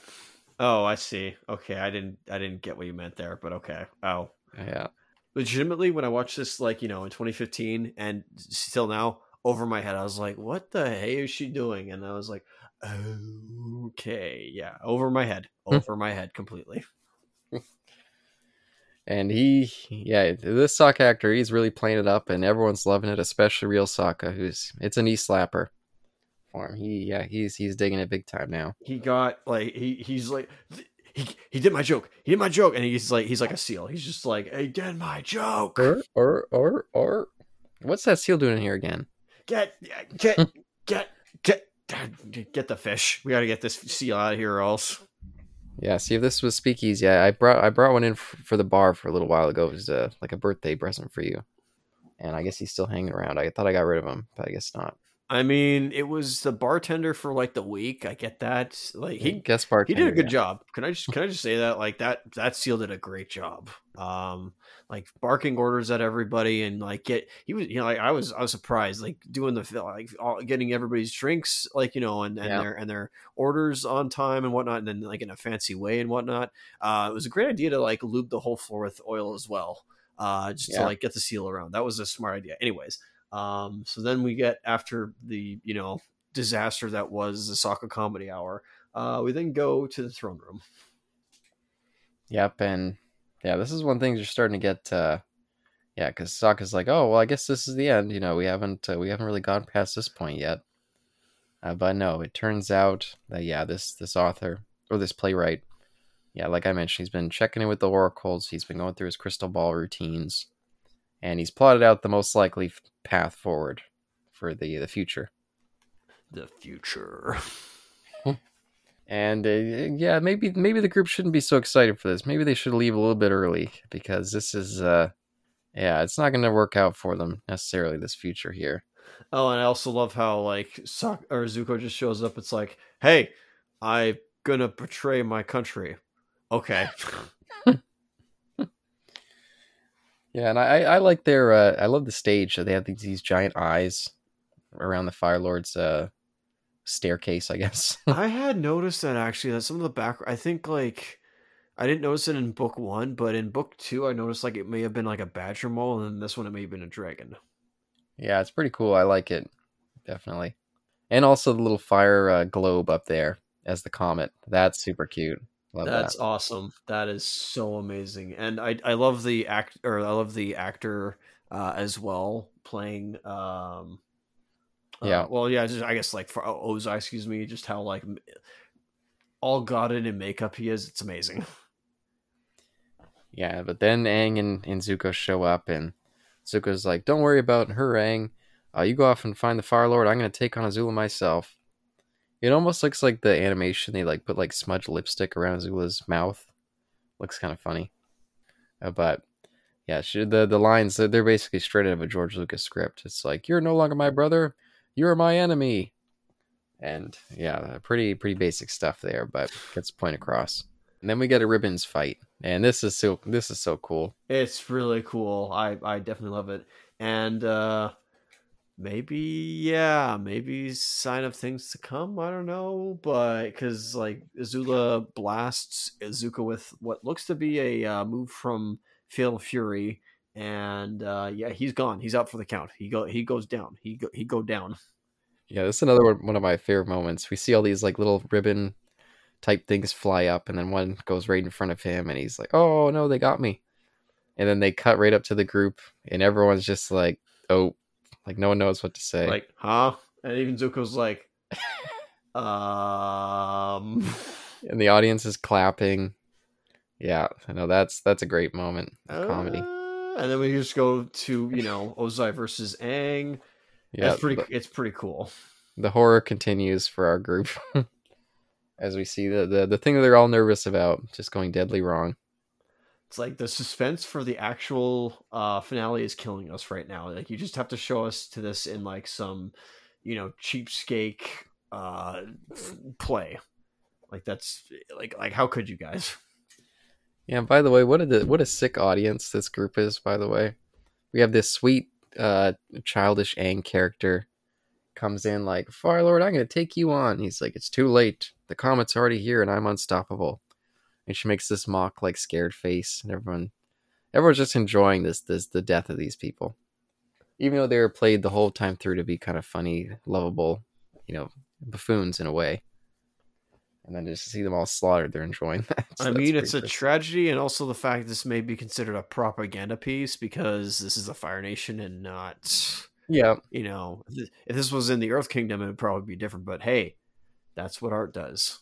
oh, I see. Okay, I didn't I didn't get what you meant there, but okay. Oh, Yeah. Legitimately, when I watched this, like you know, in 2015 and still now, over my head, I was like, "What the hey is she doing?" And I was like, "Okay, yeah, over my head, hmm. over my head completely." And he, yeah, this Sokka actor, he's really playing it up, and everyone's loving it, especially real Sokka, who's it's a knee slapper for him. He, yeah, he's he's digging it big time now. He got like he he's like he, he did my joke. He did my joke, and he's like he's like a seal. He's just like he did my joke. Or or or or, what's that seal doing in here again? Get get get get get the fish. We got to get this seal out of here, or else. Yeah, see if this was speakeasy. I, I brought I brought one in f- for the bar for a little while ago. It was uh, like a birthday present for you, and I guess he's still hanging around. I thought I got rid of him, but I guess not. I mean, it was the bartender for like the week. I get that. Like he guest he did a good yeah. job. Can I just can I just say that like that that seal did a great job. Um, like barking orders at everybody and like get he was you know like I was I was surprised like doing the like all, getting everybody's drinks like you know and and Yeah. their and their orders on time and whatnot and then like in a fancy way and whatnot. Uh, it was a great idea to like lube the whole floor with oil as well. Uh, just to like get the seal around. That was a smart idea. Anyways, um, so then we get after the you know disaster that was the Sokka comedy hour. Uh, we then go to the throne room. Yep, and yeah, this is when thing you're starting to get. uh Yeah, because Sokka's like, oh well, I guess this is the end. You know, we haven't uh, we haven't really gone past this point yet. Uh, but no, it turns out that yeah, this this author or this playwright, yeah, like I mentioned, he's been checking in with the oracles. He's been going through his crystal ball routines, and he's plotted out the most likely f- path forward for the the future. The future. And uh, yeah, maybe maybe the group shouldn't be so excited for this. Maybe they should leave a little bit early because this is uh yeah, it's not going to work out for them necessarily this future here. Oh, and I also love how like Sak- or Zuko just shows up. It's like, hey, I'm gonna betray my country. Okay. Yeah, and I I like their uh I love the stage. They have these, these giant eyes around the Fire Lord's uh staircase, I guess. I had noticed that actually that some of the back I think like I didn't notice it in book one, but in book two I noticed like it may have been like a badger mole, and then this one it may have been a dragon. yeah, it's pretty cool. I like it. Definitely. And also the little fire uh, globe up there as the comet. That's super cute. Love That's that. awesome. That is so amazing, and I I love the act or I love the actor uh, as well playing. um uh, Yeah. well, yeah. Just, I guess like for Ozai, excuse me, just how like all godded in makeup he is. It's amazing. Yeah, but then Aang and, and Zuko show up, and Zuko's like, "Don't worry about her, Aang. Uh, you go off and find the Fire Lord. I'm gonna take on Azula myself." It almost looks like the animation they like put like smudge lipstick around Azula's mouth. Looks kind of funny, uh, but yeah, she, the the lines they're, they're basically straight out of a George Lucas script. It's like, "You're no longer my brother. You're my enemy," and yeah, pretty pretty basic stuff there, but gets the point across. And then we get a ribbons fight, and this is so this is so cool. It's really cool. I I definitely love it, and uh maybe yeah, maybe sign of things to come. I don't know, but because like Azula blasts Izuka with what looks to be a uh, move from Fatal Fury, and uh yeah, he's gone. He's out for the count. He go he goes down. He go he go down. Yeah, this is another one, one of my favorite moments. We see all these like little ribbon type things fly up, and then one goes right in front of him, and he's like, "Oh no, they got me!" And then they cut right up to the group, and everyone's just like, "Oh," like no one knows what to say. Like huh? And even Zuko's like, um. and the audience is clapping. Yeah, I know that's that's a great moment of comedy. Uh, and then we just go to you know Ozai versus Aang. Yeah, it's pretty. It's pretty cool. the horror continues for our group as we see the, the the thing that they're all nervous about just going deadly wrong. It's like the suspense for the actual uh, finale is killing us right now. Like you just have to show us to this in like some, you know, cheapskate uh, play. Like that's like like how could you guys? Yeah, by the way, what a what a sick audience this group is. By the way, we have this sweet, uh, childish Aang character comes in like, "Fire Lord, I'm gonna take you on." He's like, "It's too late. The comet's already here, and I'm unstoppable." And she makes this mock, like, scared face, and everyone, everyone's just enjoying this, this, the death of these people, even though they were played the whole time through to be kind of funny, lovable, you know, buffoons in a way. and then just to see them all slaughtered, they're enjoying that. So I mean, it's a tragedy, and also the fact this may be considered a propaganda piece because this is a Fire Nation and not, yeah, you know, if this was in the Earth Kingdom, it would probably be different. But hey, that's what art does.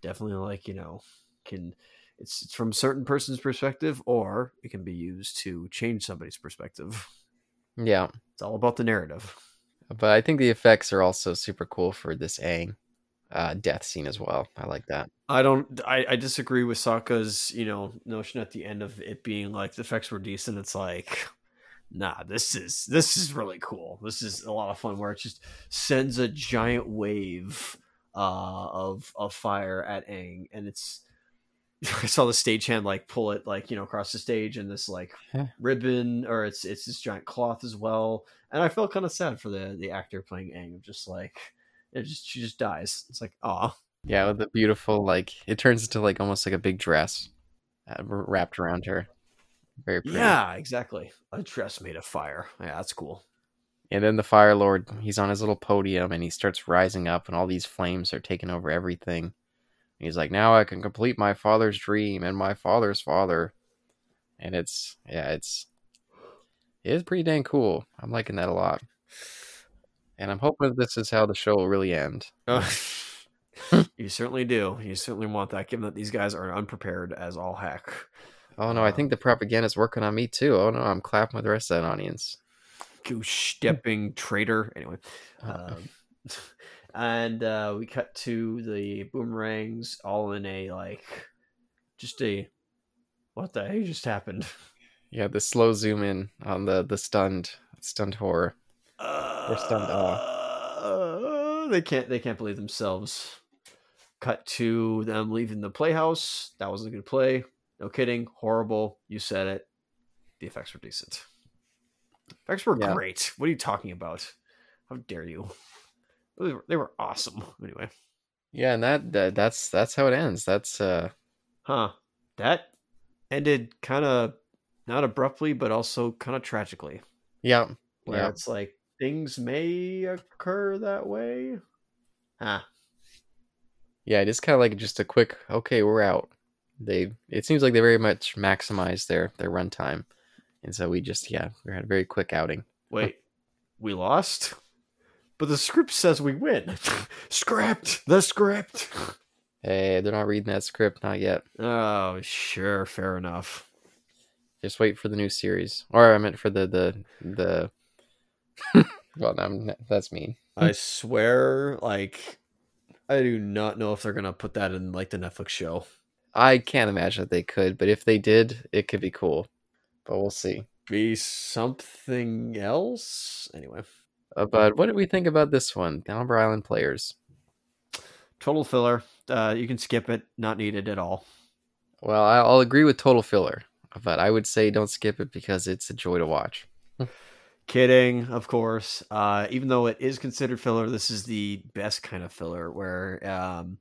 Definitely, like you know, can it's, it's from a certain person's perspective, or it can be used to change somebody's perspective. yeah. It's all about the narrative. But I think the effects are also super cool for this Aang uh, death scene as well. I like that. I don't. I, I disagree with Sokka's you know notion at the end of it being like the effects were decent. It's like, nah, this is this is really cool. This is a lot of fun. Where it just sends a giant wave uh, of of fire at Aang, and it's. I saw the stagehand like pull it like you know across the stage and this like Huh. ribbon or it's it's this giant cloth as well, and I felt kind of sad for the the actor playing Aang, of just like it just she just dies. It's like ah Yeah, with the beautiful like it turns into like almost like a big dress uh, wrapped around her. Very pretty. Yeah, exactly. A dress made of fire. Yeah, that's cool. And then the Fire Lord, he's on his little podium and he starts rising up, and all these flames are taking over everything. He's like, "Now I can complete my father's dream and my father's father." And it's yeah, it's it is pretty dang cool. I'm liking that a lot. And I'm hoping this is how the show will really end. you certainly do. You certainly want that, given that these guys are unprepared as all heck. Oh no, I think the propaganda's working on me too. Oh no, I'm clapping with the rest of that audience. Goose stepping traitor. Anyway, um, and uh, we cut to the boomerangs, all in a like, just a what the heck just happened. Yeah, the slow zoom in on the the stunned stunned horror. stunned Uh, they can't. They can't believe themselves. Cut to them leaving the playhouse. That was a good play. No kidding. Horrible. You said it. The effects were decent. Effects were Yeah. great. What are you talking about? How dare you? They were, they were awesome. Anyway, Yeah, and that, that that's that's how it ends. That's uh huh? That ended kind of not abruptly, but also kind of tragically. yeah. where Yeah. it's like things may occur that way. Huh. Yeah, it is kind of like just a quick okay, we're out. They it seems like they very much maximize their their runtime. And so we just yeah, we had a very quick outing. Wait, we lost? But the script says we win. script! The script! Hey, they're not reading that script, not yet. Oh, sure, fair enough. Just wait for the new series. Or I meant for the the the well, no, that's mean. I swear, like, I do not know if they're gonna put that in like the Netflix show. I can't imagine that they could, but if they did, it could be cool. But we'll see. Be something else? Anyway. Uh, but what did we think about this one? The Ember Island players. Total filler. Uh, you can skip it, not needed at all. Well, I'll agree with total filler, but I would say don't skip it because it's a joy to watch. Kidding, of course. Uh, even though it is considered filler, this is the best kind of filler where um,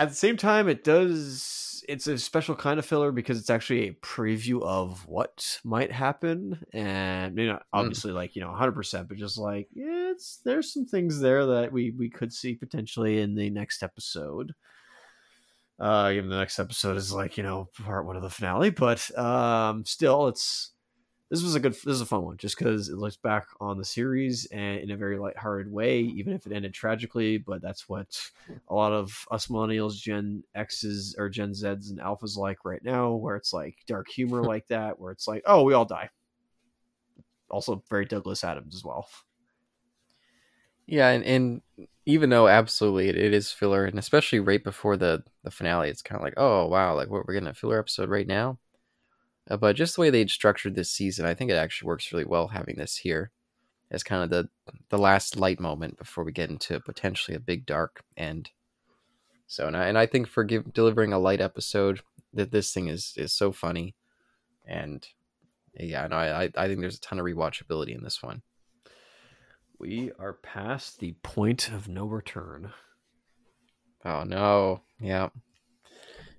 at the same time it does it's a special kind of filler because it's actually a preview of what might happen and you know obviously like you know 100% but just like yeah, it's there's some things there that we we could see potentially in the next episode. Uh even the next episode is like you know part one of the finale but um still it's this was a good this is a fun one just because it looks back on the series and in a very lighthearted way even if it ended tragically but that's what a lot of us millennials gen x's or gen z's and alphas like right now where it's like dark humor like that where it's like oh we all die also very douglas adams as well Yeah, and, and even though absolutely it, it is filler, and especially right before the the finale, it's kind of like, oh wow, like what we're getting a filler episode right now. Uh, but just the way they'd structured this season, I think it actually works really well having this here as kind of the the last light moment before we get into potentially a big dark end. So and I, and I think for give, delivering a light episode, that this thing is is so funny, and yeah, no, I I- I think there's a ton of rewatchability in this one. we are past the point of no return Oh no. Yeah.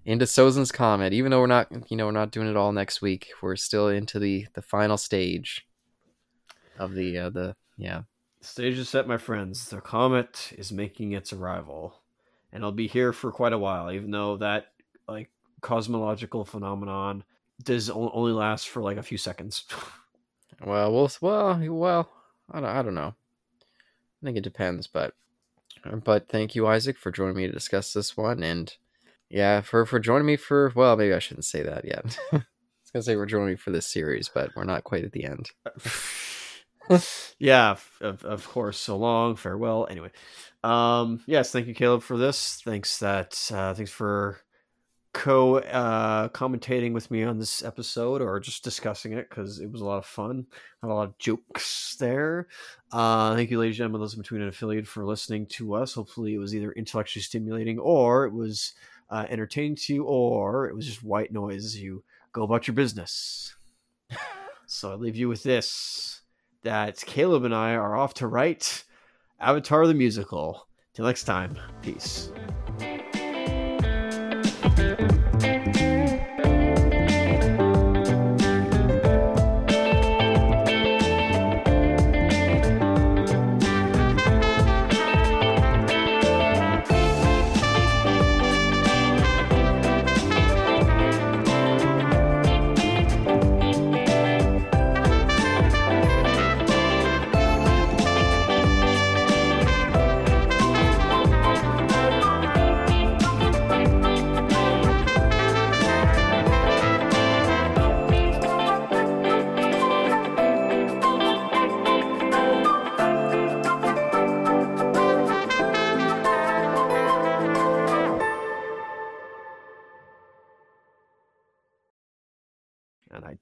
Into Sozin's Comet. Even though we're not you know, we're not doing it all next week, we're still into the the final stage of the uh the yeah. stage is set my friends the comet is making its arrival and I'll be here for quite a while. Even though that like cosmological phenomenon does only last for like a few seconds. well, well, well, well. I don't, I don't know. I think it depends, but but thank you, Isaac, for joining me to discuss this one, and yeah, for for joining me for well, maybe I shouldn't say that yet. I was gonna say we're joining me for this series, but we're not quite at the end. yeah, of, of course. So long, farewell. Anyway, um, yes, thank you, Caleb, for this. Thanks that uh, thanks for co uh, commentating with me on this episode or just discussing it because it was a lot of fun. Had a lot of jokes there. Uh, thank you, ladies and gentlemen, those between an affiliate for listening to us. Hopefully, it was either intellectually stimulating or it was uh, entertaining to you or it was just white noise you go about your business. so I leave you with this that Caleb and I are off to write Avatar the Musical. Till next time, peace.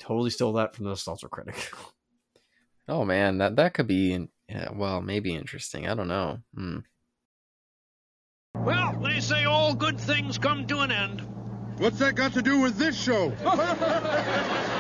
Totally stole that from the Nostalgia Critic. oh man, that that could be yeah, well, maybe interesting. I don't know. Hmm. Well, they say all good things come to an end. What's that got to do with this show?